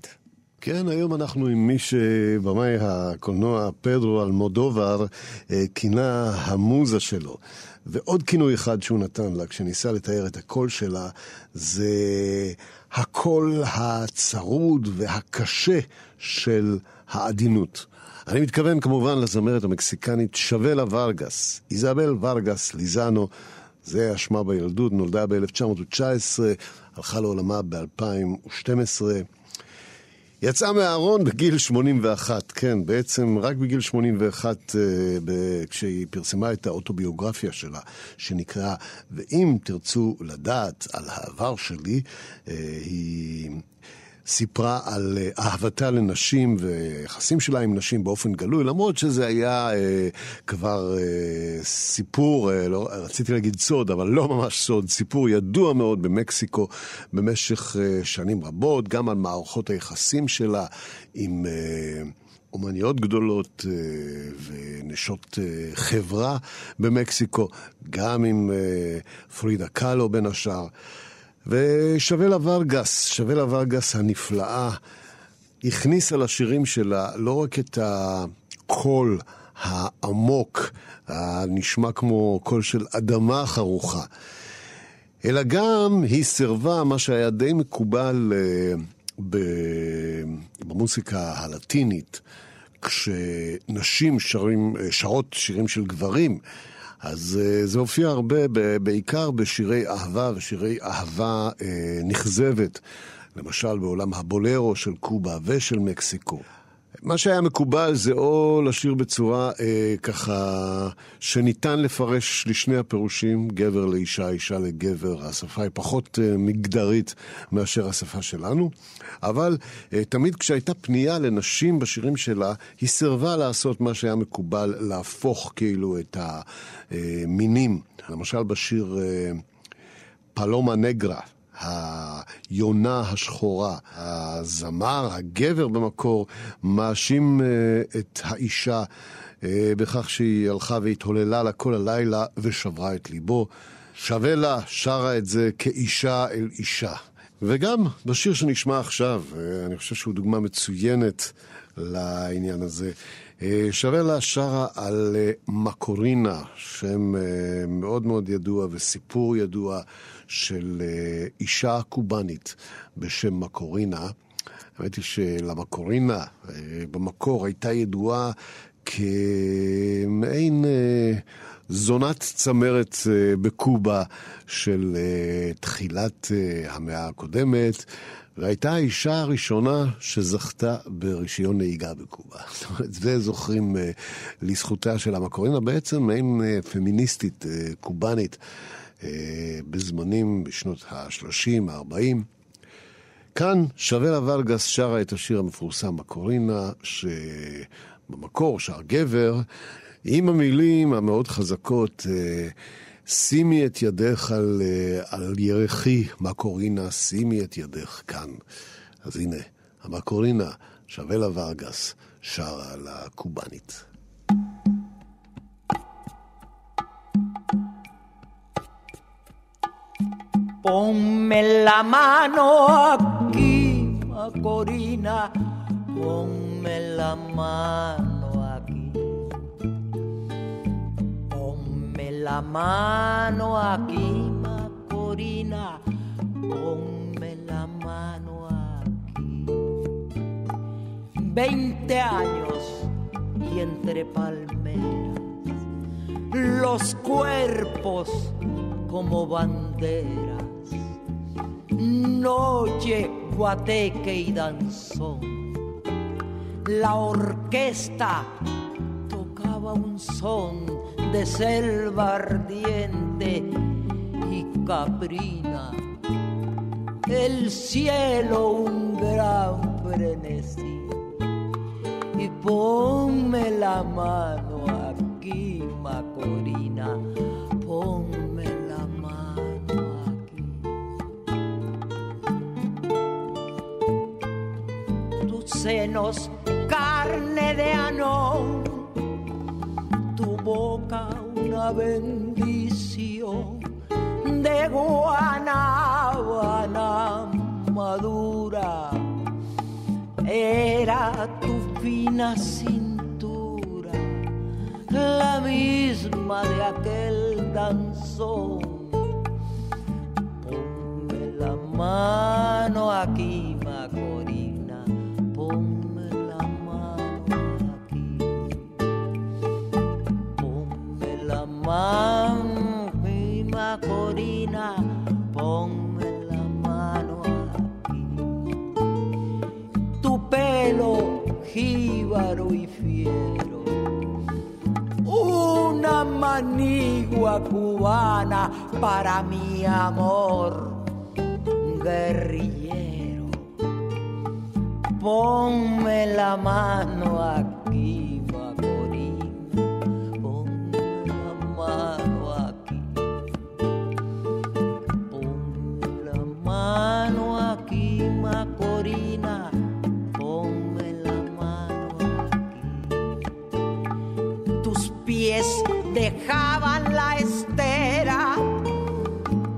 S8: כן, היום אנחנו עם מי שבמאי הקולנוע פדרו אלמודובר אה, כינה המוזה שלו. ועוד כינוי אחד שהוא נתן לה כשניסה לתאר את הקול שלה זה הקול הצרוד והקשה של העדינות. אני מתכוון כמובן לזמרת המקסיקנית שוולה ורגס, איזבל ורגס ליזנו, זה השמה בילדות, נולדה ב-1919, הלכה לעולמה ב-2012. יצאה מהארון בגיל 81, כן, בעצם רק בגיל 81, אה, כשהיא פרסמה את האוטוביוגרפיה שלה, שנקרא "ואם תרצו לדעת על העבר שלי", אה, היא סיפרה על אה, אהבתה לנשים ויחסים שלה עם נשים באופן גלוי, למרות שזה היה אה, כבר אה, סיפור, אה, לא, רציתי להגיד סוד, אבל לא ממש סוד, סיפור ידוע מאוד במקסיקו במשך אה, שנים רבות, גם על מערכות היחסים שלה עם... אה, אומניות גדולות אה, ונשות אה, חברה במקסיקו, גם עם פרידה קאלו בין השאר. ושווה ורגס, שווה ורגס הנפלאה, הכניסה לשירים שלה לא רק את הקול העמוק, הנשמע כמו קול של אדמה חרוכה, אלא גם היא סירבה, מה שהיה די מקובל אה, במוסיקה הלטינית, כשנשים שרים, אה, שרות שירים של גברים, אז uh, זה הופיע הרבה, בעיקר בשירי אהבה ושירי אהבה uh, נכזבת, למשל בעולם הבולרו של קובה ושל מקסיקו. מה שהיה מקובל זה או לשיר בצורה אה, ככה שניתן לפרש לשני הפירושים, גבר לאישה, אישה לגבר, השפה היא פחות אה, מגדרית מאשר השפה שלנו, אבל אה, תמיד כשהייתה פנייה לנשים בשירים שלה, היא סירבה לעשות מה שהיה מקובל, להפוך כאילו את המינים. למשל בשיר אה, פלומה נגרה, היונה השחורה. הזמר, הגבר במקור, מאשים uh, את האישה uh, בכך שהיא הלכה והתהוללה לה כל הלילה ושברה את ליבו. שווה לה, שרה את זה כאישה אל אישה. וגם בשיר שנשמע עכשיו, uh, אני חושב שהוא דוגמה מצוינת לעניין הזה. שווה לה שרה על מקורינה, שם מאוד מאוד ידוע וסיפור ידוע של אה, אישה קובאנית בשם מקורינה. האמת היא שלמקורינה אה, במקור הייתה ידועה כמעין אה, זונת צמרת אה, בקובה של אה, תחילת אה, המאה הקודמת. והייתה האישה הראשונה שזכתה ברישיון נהיגה בקובה. זאת אומרת, זה זוכרים לזכותה של המקורינה, בעצם מעין פמיניסטית קובאנית uh, בזמנים, בשנות ה-30, ה-40. כאן שוולה ורגס שרה את השיר המפורסם מקורינה, שבמקור שר גבר, עם המילים המאוד חזקות. Uh, שימי את ידך על, אה, על ירחי, מקורינה, שימי את ידך כאן. אז הנה, המקורינה, שוולה ורגס, שרה על הקובאנית.
S9: Ponme la mano aquí, Macorina, ponme la mano la mano aquí, Macorina, ponme la mano aquí. Veinte años y entre palmeras, los cuerpos como banderas, noche, guateque y danzón. La orquesta tocaba un son de selva ardiente y caprina, el cielo un gran frenesí. Y ponme la mano aquí, Macorina, ponme la mano aquí. Tus senos, carne de anón boca una bendición de guanábana madura. Era tu fina cintura, la misma de aquel danzón. Ponme la mano aquí, mi Macorina, ponme la mano aquí. Tu pelo jíbaro y fiero, una manigua cubana para mi amor guerrillero. Ponme la mano aquí dejaban la estera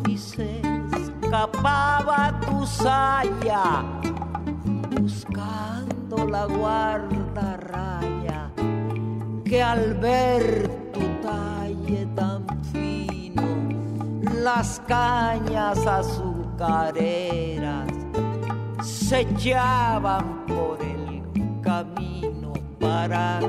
S9: y se escapaba tu saya buscando la guardarraya que al ver tu talle tan fino las cañas azucareras se echaban por el camino para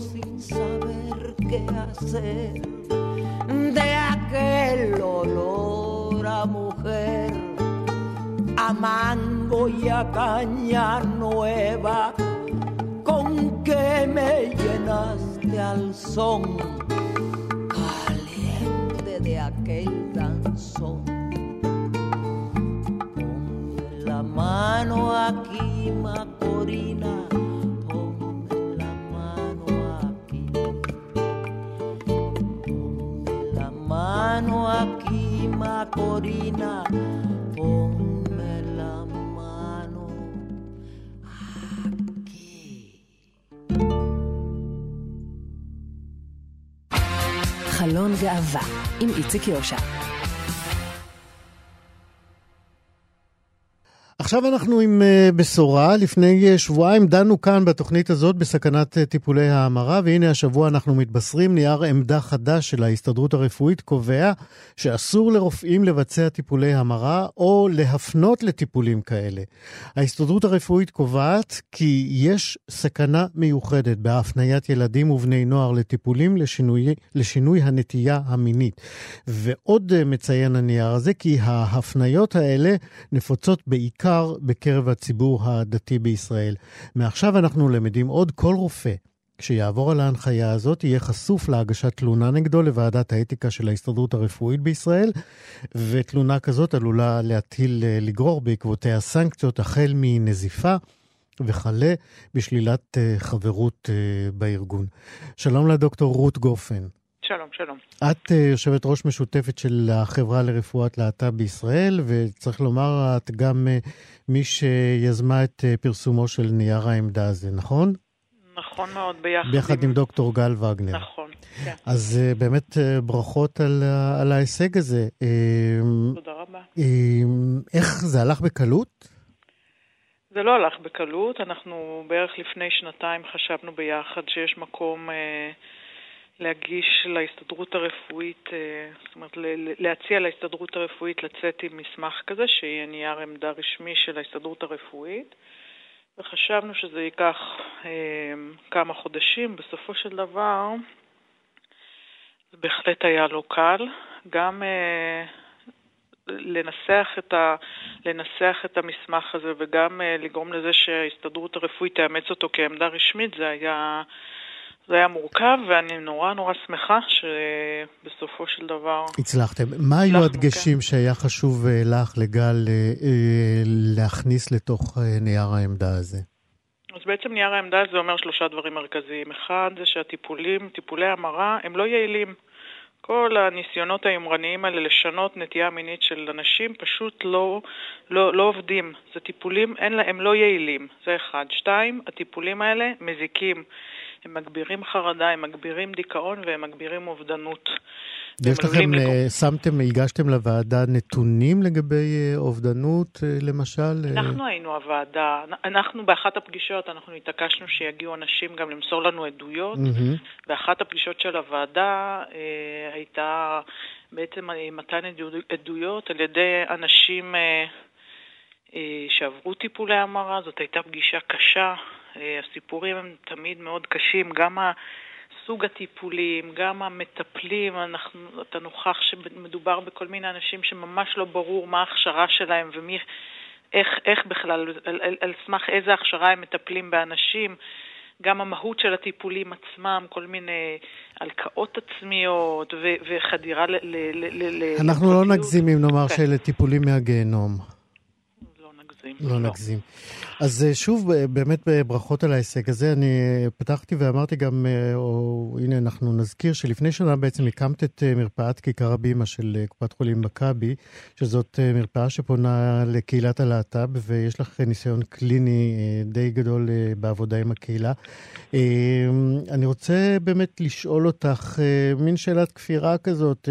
S9: sin saber qué hacer de aquel olor a mujer a mango y a caña nueva, con que me llenaste al son caliente de aquel danzón. Macorina, ponme la mano aquí.
S7: חלון גאווה עם איציק יושע.
S1: עכשיו אנחנו עם uh, בשורה. לפני uh, שבועיים דנו כאן בתוכנית הזאת בסכנת uh, טיפולי ההמרה, והנה השבוע אנחנו מתבשרים, נייר עמדה חדש של ההסתדרות הרפואית קובע שאסור לרופאים לבצע טיפולי המרה או להפנות לטיפולים כאלה. ההסתדרות הרפואית קובעת כי יש סכנה מיוחדת בהפניית ילדים ובני נוער לטיפולים לשינוי, לשינוי הנטייה המינית. ועוד מציין הנייר הזה כי ההפניות האלה נפוצות בעיקר בעיקר בקרב הציבור הדתי בישראל. מעכשיו אנחנו למדים עוד כל רופא. כשיעבור על ההנחיה הזאת, יהיה חשוף להגשת תלונה נגדו לוועדת האתיקה של ההסתדרות הרפואית בישראל, ותלונה כזאת עלולה להטיל, לגרור בעקבותיה סנקציות החל מנזיפה וכלה בשלילת חברות בארגון. שלום לדוקטור רות גופן.
S10: שלום, שלום.
S1: את uh, יושבת ראש משותפת של החברה לרפואת להט"ב בישראל, וצריך לומר, את גם uh, מי שיזמה את uh, פרסומו של נייר העמדה הזה, נכון?
S10: נכון מאוד, ביחד,
S1: ביחד עם... עם דוקטור גל וגנר.
S10: נכון, כן.
S1: אז uh, באמת uh, ברכות על, uh, על ההישג הזה.
S10: תודה רבה.
S1: Uh, איך זה הלך בקלות?
S10: זה לא הלך בקלות, אנחנו בערך לפני שנתיים חשבנו ביחד שיש מקום... Uh, להגיש להסתדרות הרפואית, זאת אומרת להציע להסתדרות הרפואית לצאת עם מסמך כזה, שיהיה נייר עמדה רשמי של ההסתדרות הרפואית, וחשבנו שזה ייקח אה, כמה חודשים. בסופו של דבר זה בהחלט היה לא קל, גם אה, לנסח את, ה, לנסח את המסמך הזה וגם אה, לגרום לזה שההסתדרות הרפואית תאמץ אותו כעמדה רשמית, זה היה... זה היה מורכב, ואני נורא נורא שמחה שבסופו של דבר...
S1: הצלחתם. מה היו הדגשים שהיה חשוב לך, לגל, להכניס לתוך נייר העמדה הזה?
S10: אז בעצם נייר העמדה הזה אומר שלושה דברים מרכזיים. אחד, זה שהטיפולים, טיפולי המרה, הם לא יעילים. כל הניסיונות היומרניים האלה לשנות נטייה מינית של אנשים פשוט לא, לא, לא עובדים. זה טיפולים, אין לה, הם לא יעילים, זה אחד. שתיים, הטיפולים האלה מזיקים. הם מגבירים חרדה, הם מגבירים דיכאון והם מגבירים אובדנות.
S1: יש לכם, לגור... שמתם, הגשתם לוועדה נתונים לגבי אובדנות, למשל?
S10: אנחנו היינו הוועדה, אנחנו באחת הפגישות, אנחנו התעקשנו שיגיעו אנשים גם למסור לנו עדויות, mm-hmm. ואחת הפגישות של הוועדה אה, הייתה בעצם מתן עדויות על ידי אנשים אה, אה, שעברו טיפולי המרה, זאת הייתה פגישה קשה, הסיפורים הם תמיד מאוד קשים, גם סוג הטיפולים, גם המטפלים, אנחנו, אתה נוכח שמדובר בכל מיני אנשים שממש לא ברור מה ההכשרה שלהם ומי, איך, איך בכלל, על, על, על סמך איזה הכשרה הם מטפלים באנשים. גם המהות של הטיפולים עצמם, כל מיני הלקאות עצמיות ו- וחדירה ל... ל-, ל-, ל-
S1: אנחנו לא נגזים אם נאמר כן. שאלה טיפולים מהגיהנום.
S10: נגזים.
S1: לא, לא נגזים. אז אה, שוב, באמת ברכות על ההישג הזה. אני אה, פתחתי ואמרתי גם, אה, או הנה אנחנו נזכיר, שלפני שנה בעצם הקמת את מרפאת כיכר הבימה של קופת חולים מכבי, שזאת מרפאה שפונה לקהילת הלהט"ב, ויש לך ניסיון קליני די גדול בעבודה עם הקהילה. אני רוצה באמת לשאול אותך, מין שאלת כפירה כזאת,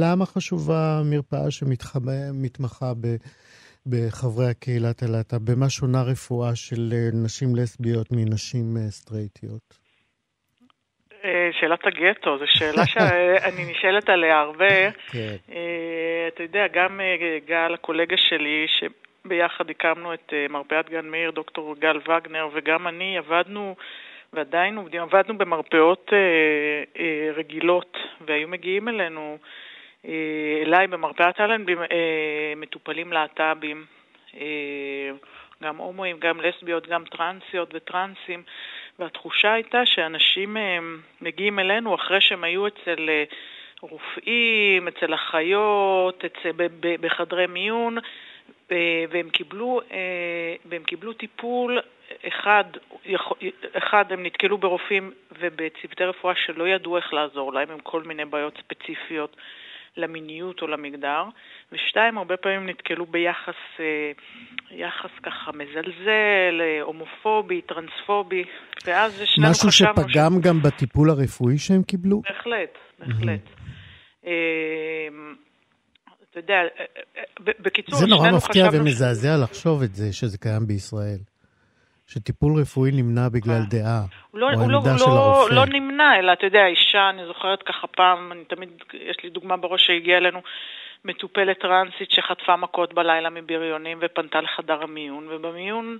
S1: למה חשובה מרפאה שמתמחה ב... בחברי הקהילת הלהט"ב? במה שונה רפואה של אה, נשים לסביות מנשים אה, סטרייטיות?
S10: אה, שאלת הגטו, זו שאלה שאני נשאלת עליה הרבה. כן. אתה יודע, גם גל, הקולגה שלי, שביחד הקמנו את מרפאת גן מאיר, דוקטור גל וגנר, וגם אני עבדנו, ועדיין עובדים, עבדנו במרפאות רגילות, והיו מגיעים אלינו אליי במרפאת אלנבי מטופלים להט"בים, גם הומואים, גם לסביות, גם טרנסיות וטרנסים, והתחושה הייתה שאנשים מגיעים אלינו אחרי שהם היו אצל רופאים, אצל אחיות, אצל, בחדרי מיון, והם קיבלו, והם קיבלו טיפול, אחד, אחד, הם נתקלו ברופאים ובצוותי רפואה שלא ידעו איך לעזור להם עם כל מיני בעיות ספציפיות למיניות או למגדר, ושתיים, הרבה פעמים נתקלו ביחס יחס ככה מזלזל, הומופובי, טרנספובי, ואז שנינו
S1: חשבנו... משהו שפגם ש... גם בטיפול הרפואי שהם קיבלו?
S10: בהחלט, בהחלט. Mm-hmm. אתה יודע, בקיצור,
S1: זה נורא מפתיע ומזעזע לחשוב את זה, שזה קיים בישראל. שטיפול רפואי נמנע בגלל דעה,
S10: לא,
S1: או
S10: לא,
S1: עמדה
S10: לא,
S1: של הרופא.
S10: לא נמנע, אלא אתה יודע, אישה, אני זוכרת ככה פעם, אני תמיד, יש לי דוגמה בראש שהגיעה אלינו, מטופלת טרנסית שחטפה מכות בלילה מבריונים ופנתה לחדר המיון, ובמיון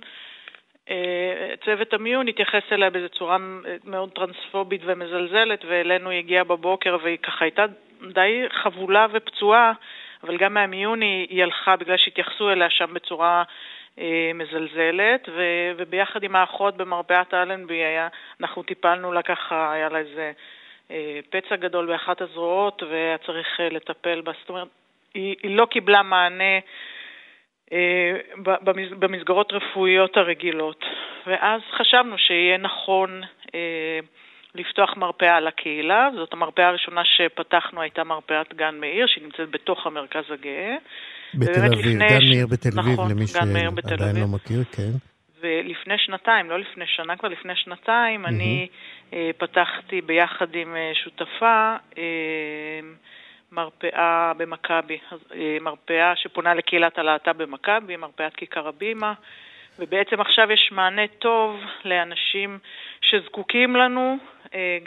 S10: צוות המיון התייחס אליה באיזו צורה מאוד טרנספובית ומזלזלת, ואלינו היא הגיעה בבוקר והיא ככה הייתה די חבולה ופצועה, אבל גם מהמיון היא, היא הלכה בגלל שהתייחסו אליה שם בצורה אה, מזלזלת, ו, וביחד עם האחות במרפאת אלנבי היה, אנחנו טיפלנו לה ככה, היה לה איזה אה, פצע גדול באחת הזרועות והיה צריך אה, לטפל בה, זאת אומרת, היא, היא לא קיבלה מענה אה, במסגרות רפואיות הרגילות. ואז חשבנו שיהיה נכון אה, לפתוח מרפאה לקהילה. זאת המרפאה הראשונה שפתחנו הייתה מרפאת גן מאיר, שהיא נמצאת בתוך המרכז הגאה.
S1: בתל אביב. גן מאיר בתל אביב, נכון, למי שעדיין לא מכיר, כן.
S10: ולפני שנתיים, לא לפני שנה, כבר לפני שנתיים, mm-hmm. אני אה, פתחתי ביחד עם אה, שותפה אה, מרפאה במכבי, אה, מרפאה שפונה לקהילת הלהט"ב במכבי, מרפאת כיכר הבימה, ובעצם עכשיו יש מענה טוב לאנשים שזקוקים לנו,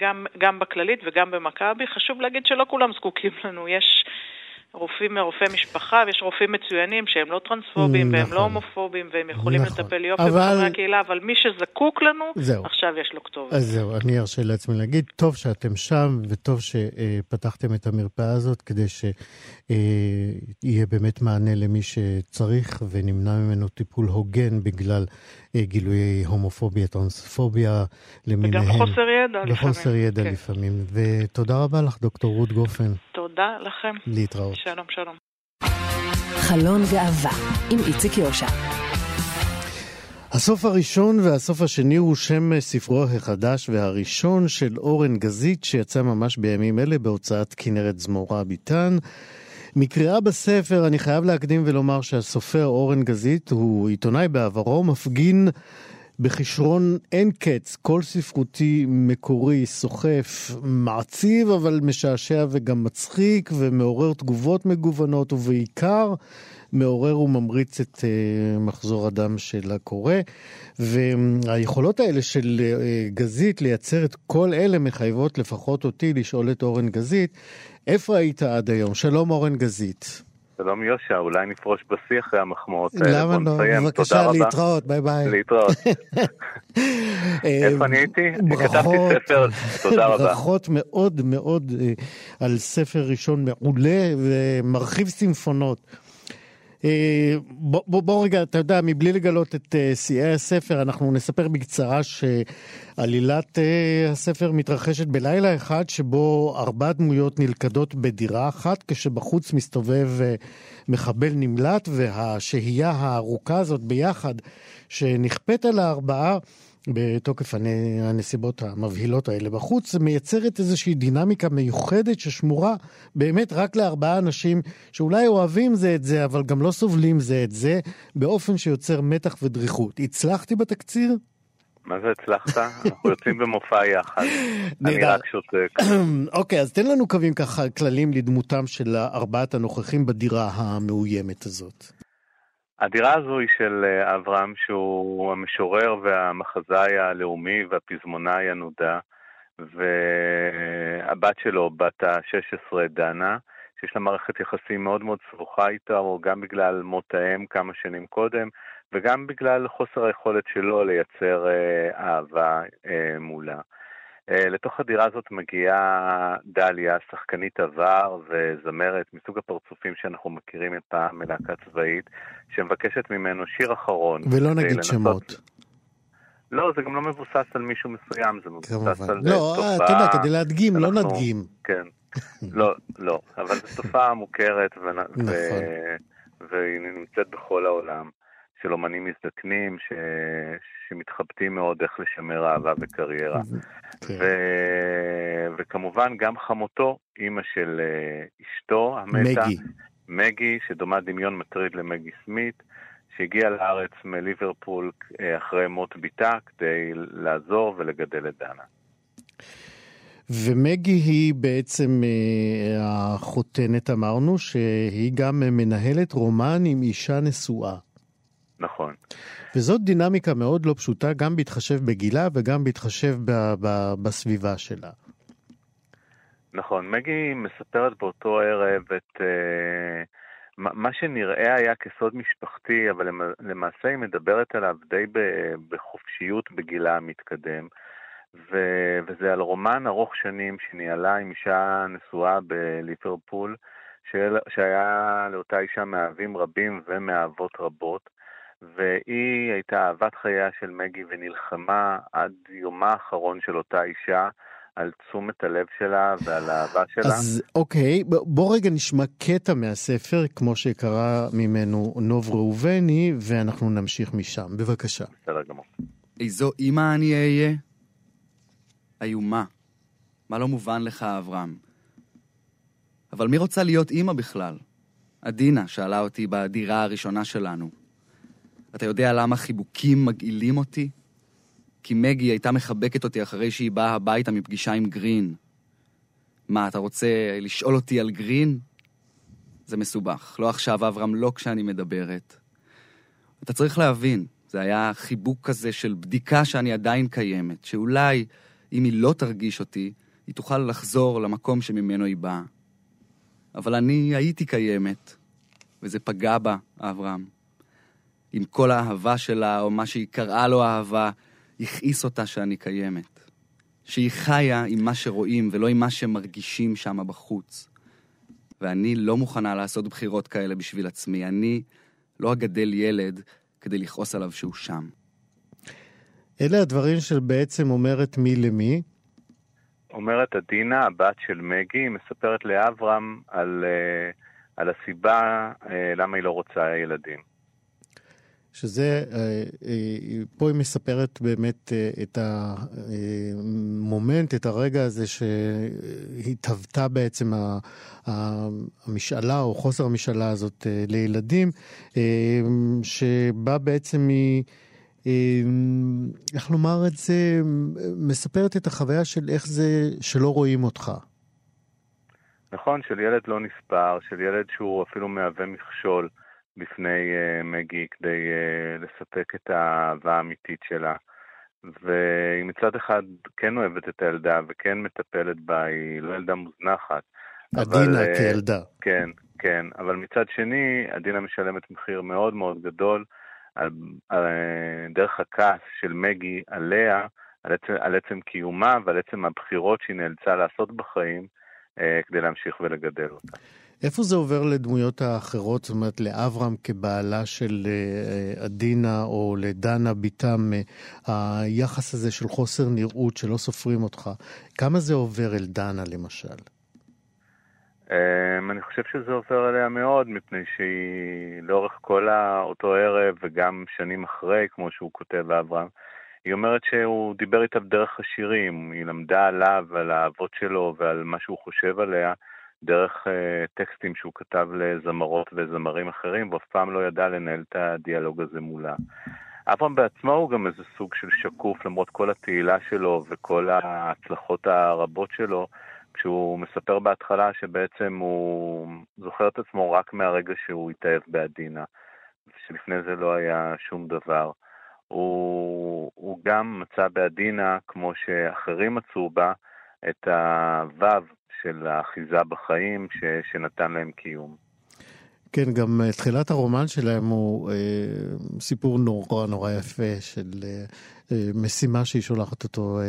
S10: גם, גם בכללית וגם במכבי. חשוב להגיד שלא כולם זקוקים לנו, יש רופאים מרופאי משפחה, ויש רופאים מצוינים שהם לא טרנספובים נכון. והם לא הומופובים, והם יכולים נכון. לטפל יופי אבל... בחברי הקהילה, אבל מי שזקוק לנו, זהו. עכשיו יש לו כתובת.
S1: אז זהו, אני ארשה לעצמי להגיד, טוב שאתם שם, וטוב שפתחתם את המרפאה הזאת, כדי שיהיה באמת מענה למי שצריך, ונמנע ממנו טיפול הוגן בגלל גילויי הומופוביה, טרנספוביה למיניהם.
S10: וגם חוסר ידע לפעמים.
S1: וחוסר ידע כן. לפעמים. ותודה רבה לך, דוקטור רות גופן.
S10: תודה לכם.
S1: להתראות.
S10: שלום, שלום.
S7: חלון גאווה עם איציק יושע.
S1: הסוף הראשון והסוף השני הוא שם ספרו החדש והראשון של אורן גזית שיצא ממש בימים אלה בהוצאת כנרת זמורה ביטן. מקריאה בספר אני חייב להקדים ולומר שהסופר אורן גזית הוא עיתונאי בעברו, מפגין בכישרון אין קץ, קול ספרותי מקורי, סוחף, מעציב אבל משעשע וגם מצחיק ומעורר תגובות מגוונות ובעיקר מעורר וממריץ את uh, מחזור הדם של הקורא. והיכולות האלה של uh, גזית לייצר את כל אלה מחייבות לפחות אותי לשאול את אורן גזית, איפה היית עד היום? שלום אורן גזית.
S11: שלום יושע, אולי נפרוש בשיא אחרי המחמאות האלה.
S1: למה לא? בבקשה, להתראות, ביי ביי.
S11: להתראות. איפה אני הייתי? כתבתי ספר, תודה רבה.
S1: ברכות מאוד מאוד אה, על ספר ראשון מעולה ומרחיב סימפונות. אה, בוא, בוא, רגע, אתה יודע, מבלי לגלות את uh, שיאי הספר, אנחנו נספר בקצרה שעלילת uh, הספר מתרחשת בלילה אחד שבו ארבע דמויות נלכדות בדירה אחת, כשבחוץ מסתובב מחבל נמלט, והשהייה הארוכה הזאת ביחד, שנכפית על הארבעה, בתוקף הנסיבות המבהילות האלה בחוץ, מייצרת איזושהי דינמיקה מיוחדת ששמורה באמת רק לארבעה אנשים שאולי אוהבים זה את זה, אבל גם לא סובלים זה את זה, באופן שיוצר מתח ודריכות. הצלחתי בתקציר?
S11: מה זה הצלחת? אנחנו יוצאים במופע יחד. אני רק שותק.
S1: אוקיי, אז תן לנו קווים ככה כללים לדמותם של ארבעת הנוכחים בדירה המאוימת הזאת.
S11: הדירה הזו היא של אה, אברהם שהוא המשורר והמחזאי הלאומי והפזמונאי הנודע, והבת שלו, בת ה-16, דנה, שיש לה מערכת יחסים מאוד מאוד סבוכה איתו, גם בגלל מות האם כמה שנים קודם, וגם בגלל חוסר היכולת שלו לייצר אה, אהבה אה, מולה. Uh, לתוך הדירה הזאת מגיעה דליה, שחקנית עבר וזמרת מסוג הפרצופים שאנחנו מכירים מפעם מלהקה צבאית, שמבקשת ממנו שיר אחרון.
S1: ולא נגיד לנסות... שמות.
S11: לא, זה גם לא מבוסס על מישהו מסוים, זה מבוסס
S1: כמובן. על לא, תופעה... לא, אתה יודע, כדי להדגים, לא אנחנו... לא נדגים.
S11: כן. לא, לא, אבל זו תופעה מוכרת, ו... נכון. והיא נמצאת בכל העולם. של אומנים מזדקנים ש... שמתחבטים מאוד איך לשמר אהבה וקריירה. כן. ו... וכמובן גם חמותו, אימא של אה, אשתו המתה, מגי, מגי שדומה דמיון מטריד למגי סמית, שהגיעה לארץ מליברפול אה, אחרי מות בתה כדי לעזור ולגדל את דנה.
S1: ומגי היא בעצם אה, החותנת, אמרנו, שהיא גם מנהלת רומן עם אישה נשואה.
S11: נכון.
S1: וזאת דינמיקה מאוד לא פשוטה, גם בהתחשב בגילה וגם בהתחשב ב- ב- בסביבה שלה.
S11: נכון, מגי מספרת באותו ערב את uh, מה שנראה היה כסוד משפחתי, אבל למעשה היא מדברת עליו די בחופשיות בגילה המתקדם. ו- וזה על רומן ארוך שנים שניהלה עם אישה נשואה בליברפול, שהיה לאותה אישה מאהבים רבים ומאהבות רבות. והיא הייתה אהבת חייה של מגי ונלחמה עד יומה האחרון של אותה אישה על תשומת הלב שלה ועל האהבה שלה.
S1: אז אוקיי, בוא רגע נשמע קטע מהספר, כמו שקרא ממנו נוב ראובני, ואנחנו נמשיך משם. בבקשה.
S11: בסדר גמור.
S12: איזו אימא אני אהיה? איומה. מה לא מובן לך, אברהם? אבל מי רוצה להיות אימא בכלל? עדינה שאלה אותי בדירה הראשונה שלנו. אתה יודע למה חיבוקים מגעילים אותי? כי מגי הייתה מחבקת אותי אחרי שהיא באה הביתה מפגישה עם גרין. מה, אתה רוצה לשאול אותי על גרין? זה מסובך. לא עכשיו, אברהם, לא כשאני מדברת. אתה צריך להבין, זה היה חיבוק כזה של בדיקה שאני עדיין קיימת, שאולי, אם היא לא תרגיש אותי, היא תוכל לחזור למקום שממנו היא באה. אבל אני הייתי קיימת, וזה פגע בה, אברהם. עם כל האהבה שלה, או מה שהיא קראה לו אהבה, הכעיס אותה שאני קיימת. שהיא חיה עם מה שרואים ולא עם מה שמרגישים שם בחוץ. ואני לא מוכנה לעשות בחירות כאלה בשביל עצמי. אני לא אגדל ילד כדי לכעוס עליו שהוא שם.
S1: אלה הדברים שבעצם אומרת מי למי?
S11: אומרת עדינה, הבת של מגי, מספרת לאברהם על, uh, על הסיבה uh, למה היא לא רוצה ילדים.
S1: שזה, אה, אה, פה היא מספרת באמת אה, את המומנט, את הרגע הזה שהתהוותה בעצם המשאלה או חוסר המשאלה הזאת לילדים, שבה בעצם היא... איך לומר את זה, מספרת את החוויה של איך זה שלא רואים אותך.
S11: נכון, של ילד לא נספר, של ילד שהוא אפילו מהווה מכשול. בפני uh, מגי כדי uh, לספק את האהבה האמיתית שלה. והיא מצד אחד כן אוהבת את הילדה וכן מטפלת בה, היא לא ילדה מוזנחת.
S1: עדינה אבל, כילדה.
S11: כן, כן, אבל מצד שני, עדינה משלמת מחיר מאוד מאוד גדול על, על דרך הכעס של מגי עליה, על עצם, על עצם קיומה ועל עצם הבחירות שהיא נאלצה לעשות בחיים אה, כדי להמשיך ולגדל אותה.
S1: איפה זה עובר לדמויות האחרות, זאת אומרת לאברהם כבעלה של אה, עדינה או לדנה בתם, אה, היחס הזה של חוסר נראות שלא סופרים אותך, כמה זה עובר אל דנה למשל?
S11: Um, אני חושב שזה עובר אליה מאוד, מפני שהיא לאורך כל אותו ערב וגם שנים אחרי, כמו שהוא כותב אברהם, היא אומרת שהוא דיבר איתה בדרך השירים, היא למדה עליו, על האהבות שלו ועל מה שהוא חושב עליה. דרך uh, טקסטים שהוא כתב לזמרות וזמרים אחרים, ואף פעם לא ידע לנהל את הדיאלוג הזה מולה. אברהם בעצמו הוא גם איזה סוג של שקוף, למרות כל התהילה שלו וכל ההצלחות הרבות שלו, כשהוא מספר בהתחלה שבעצם הוא זוכר את עצמו רק מהרגע שהוא התאהב בעדינה, שלפני זה לא היה שום דבר. הוא, הוא גם מצא בעדינה, כמו שאחרים מצאו בה, את הוו של האחיזה בחיים ש, שנתן להם קיום.
S1: כן, גם אה, תחילת הרומן שלהם הוא אה, סיפור נורא נורא יפה של אה, משימה שהיא שולחת אותו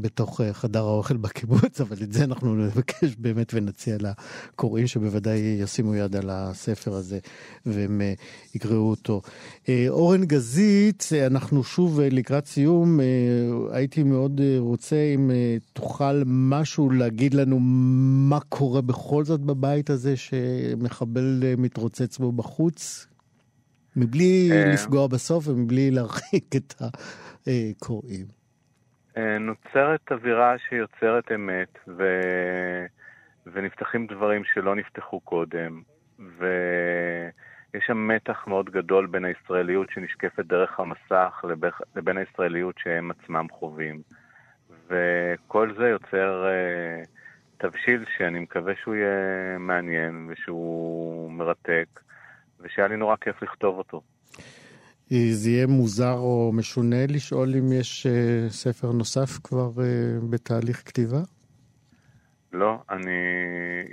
S1: בתוך חדר האוכל בקיבוץ, אבל את זה אנחנו נבקש באמת ונציע לקוראים שבוודאי ישימו יד על הספר הזה והם יקראו אותו. אורן גזית, אנחנו שוב לקראת סיום, הייתי מאוד רוצה אם תוכל משהו להגיד לנו מה קורה בכל זאת בבית הזה שמחבל מתרוצץ בו בחוץ, מבלי אה, לפגוע בסוף ומבלי להרחיק את הקוראים.
S11: אה, נוצרת אווירה שיוצרת אמת, ו... ונפתחים דברים שלא נפתחו קודם, ויש שם מתח מאוד גדול בין הישראליות שנשקפת דרך המסך לבין הישראליות שהם עצמם חווים. וכל זה יוצר uh, תבשיל שאני מקווה שהוא יהיה מעניין ושהוא מרתק, ושהיה לי נורא כיף לכתוב אותו.
S1: זה יהיה מוזר או משונה לשאול אם יש uh, ספר נוסף כבר uh, בתהליך כתיבה?
S11: לא, אני...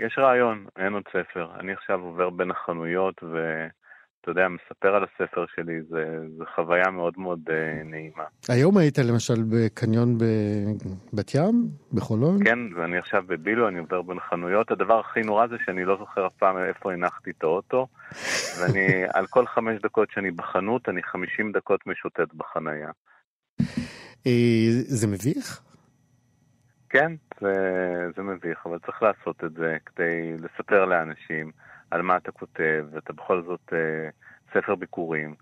S11: יש רעיון, אין עוד ספר. אני עכשיו עובר בין החנויות ו... אתה יודע, מספר על הספר שלי, זה, זה חוויה מאוד מאוד uh, נעימה.
S1: היום היית למשל בקניון בבת ים, בחולון?
S11: כן, ואני עכשיו בבילו, אני עובר בין חנויות. הדבר הכי נורא זה שאני לא זוכר אף פעם איפה הנחתי את האוטו, ואני, על כל חמש דקות שאני בחנות, אני חמישים דקות משוטט בחנייה.
S1: אה, זה מביך?
S11: כן, זה, זה מביך, אבל צריך לעשות את זה כדי לספר לאנשים. על מה אתה כותב, ואתה בכל זאת אה, ספר ביקורים.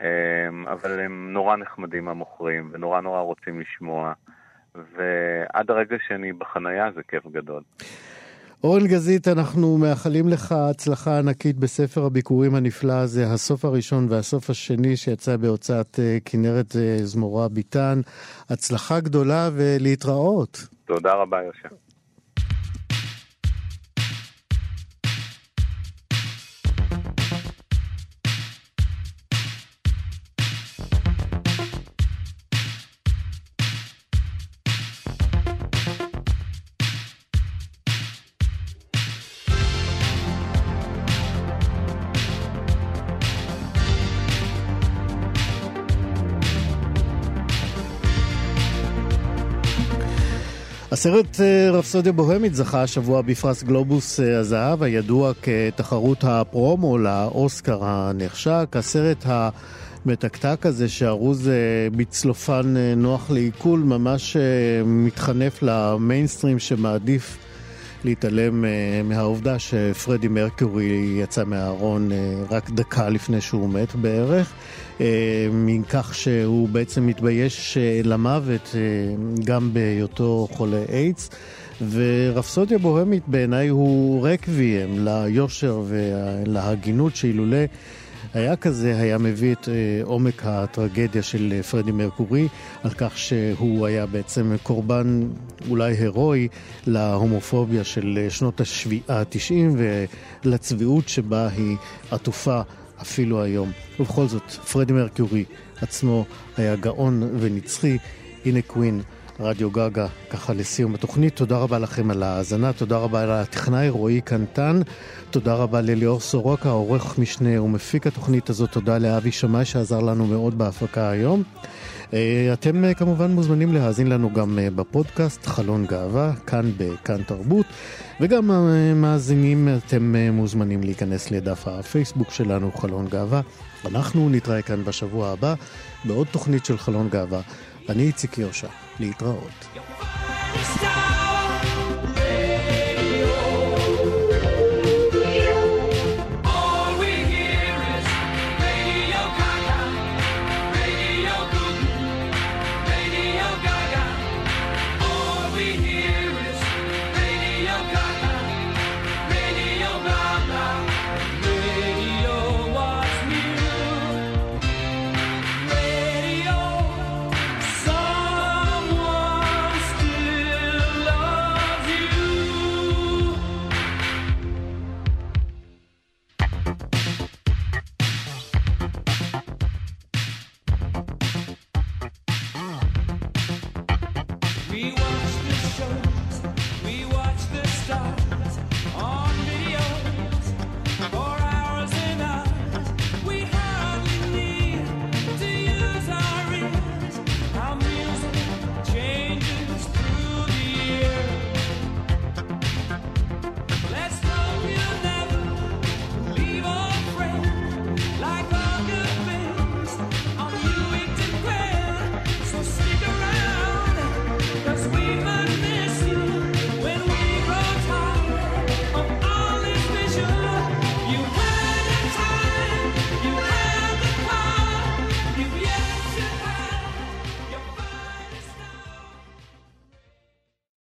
S11: אה, אבל הם נורא נחמדים המוכרים, ונורא נורא רוצים לשמוע, ועד הרגע שאני בחנייה זה כיף גדול.
S1: אורן גזית, אנחנו מאחלים לך הצלחה ענקית בספר הביקורים הנפלא הזה, הסוף הראשון והסוף השני שיצא בהוצאת אה, כנרת אה, זמורה ביטן. הצלחה גדולה ולהתראות.
S11: תודה רבה, יושב.
S1: הסרט אה, רפסודיה בוהמית זכה השבוע בפרס גלובוס אה, הזהב, הידוע כתחרות הפרומו לאוסקר הנחשק. הסרט המתקתק הזה, שארוז בצלופן אה, נוח לעיכול, ממש מתחנף למיינסטרים שמעדיף להתעלם מהעובדה שפרדי מרקורי יצא מהארון רק דקה לפני שהוא מת בערך. אה, מכך שהוא בעצם מתבייש אה, למוות אה, גם בהיותו חולה איידס. ורפסודיה בוהמית בעיניי הוא רקוויאם ליושר ולהגינות שאילולא היה כזה, היה מביא את עומק הטרגדיה של פרדי מרקורי, על כך שהוא היה בעצם קורבן אולי הירואי להומופוביה של שנות ה-90 ולצביעות שבה היא עטופה אפילו היום. ובכל זאת, פרדי מרקיורי עצמו היה גאון ונצחי. הנה קווין, רדיו גגה, ככה לסיום התוכנית. תודה רבה לכם על ההאזנה, תודה רבה לטכנאי רועי קנטן, תודה רבה לליאור סורוקה, עורך משנה ומפיק התוכנית הזאת, תודה לאבי שמאי שעזר לנו מאוד בהפקה היום. אה, אתם אה, כמובן מוזמנים להאזין לנו גם אה, בפודקאסט חלון גאווה, כאן בכאן תרבות, וגם מאזינים אתם מוזמנים להיכנס לדף הפייסבוק שלנו, חלון גאווה. אנחנו נתראה כאן בשבוע הבא בעוד תוכנית של חלון גאווה. אני איציק יושע, להתראות.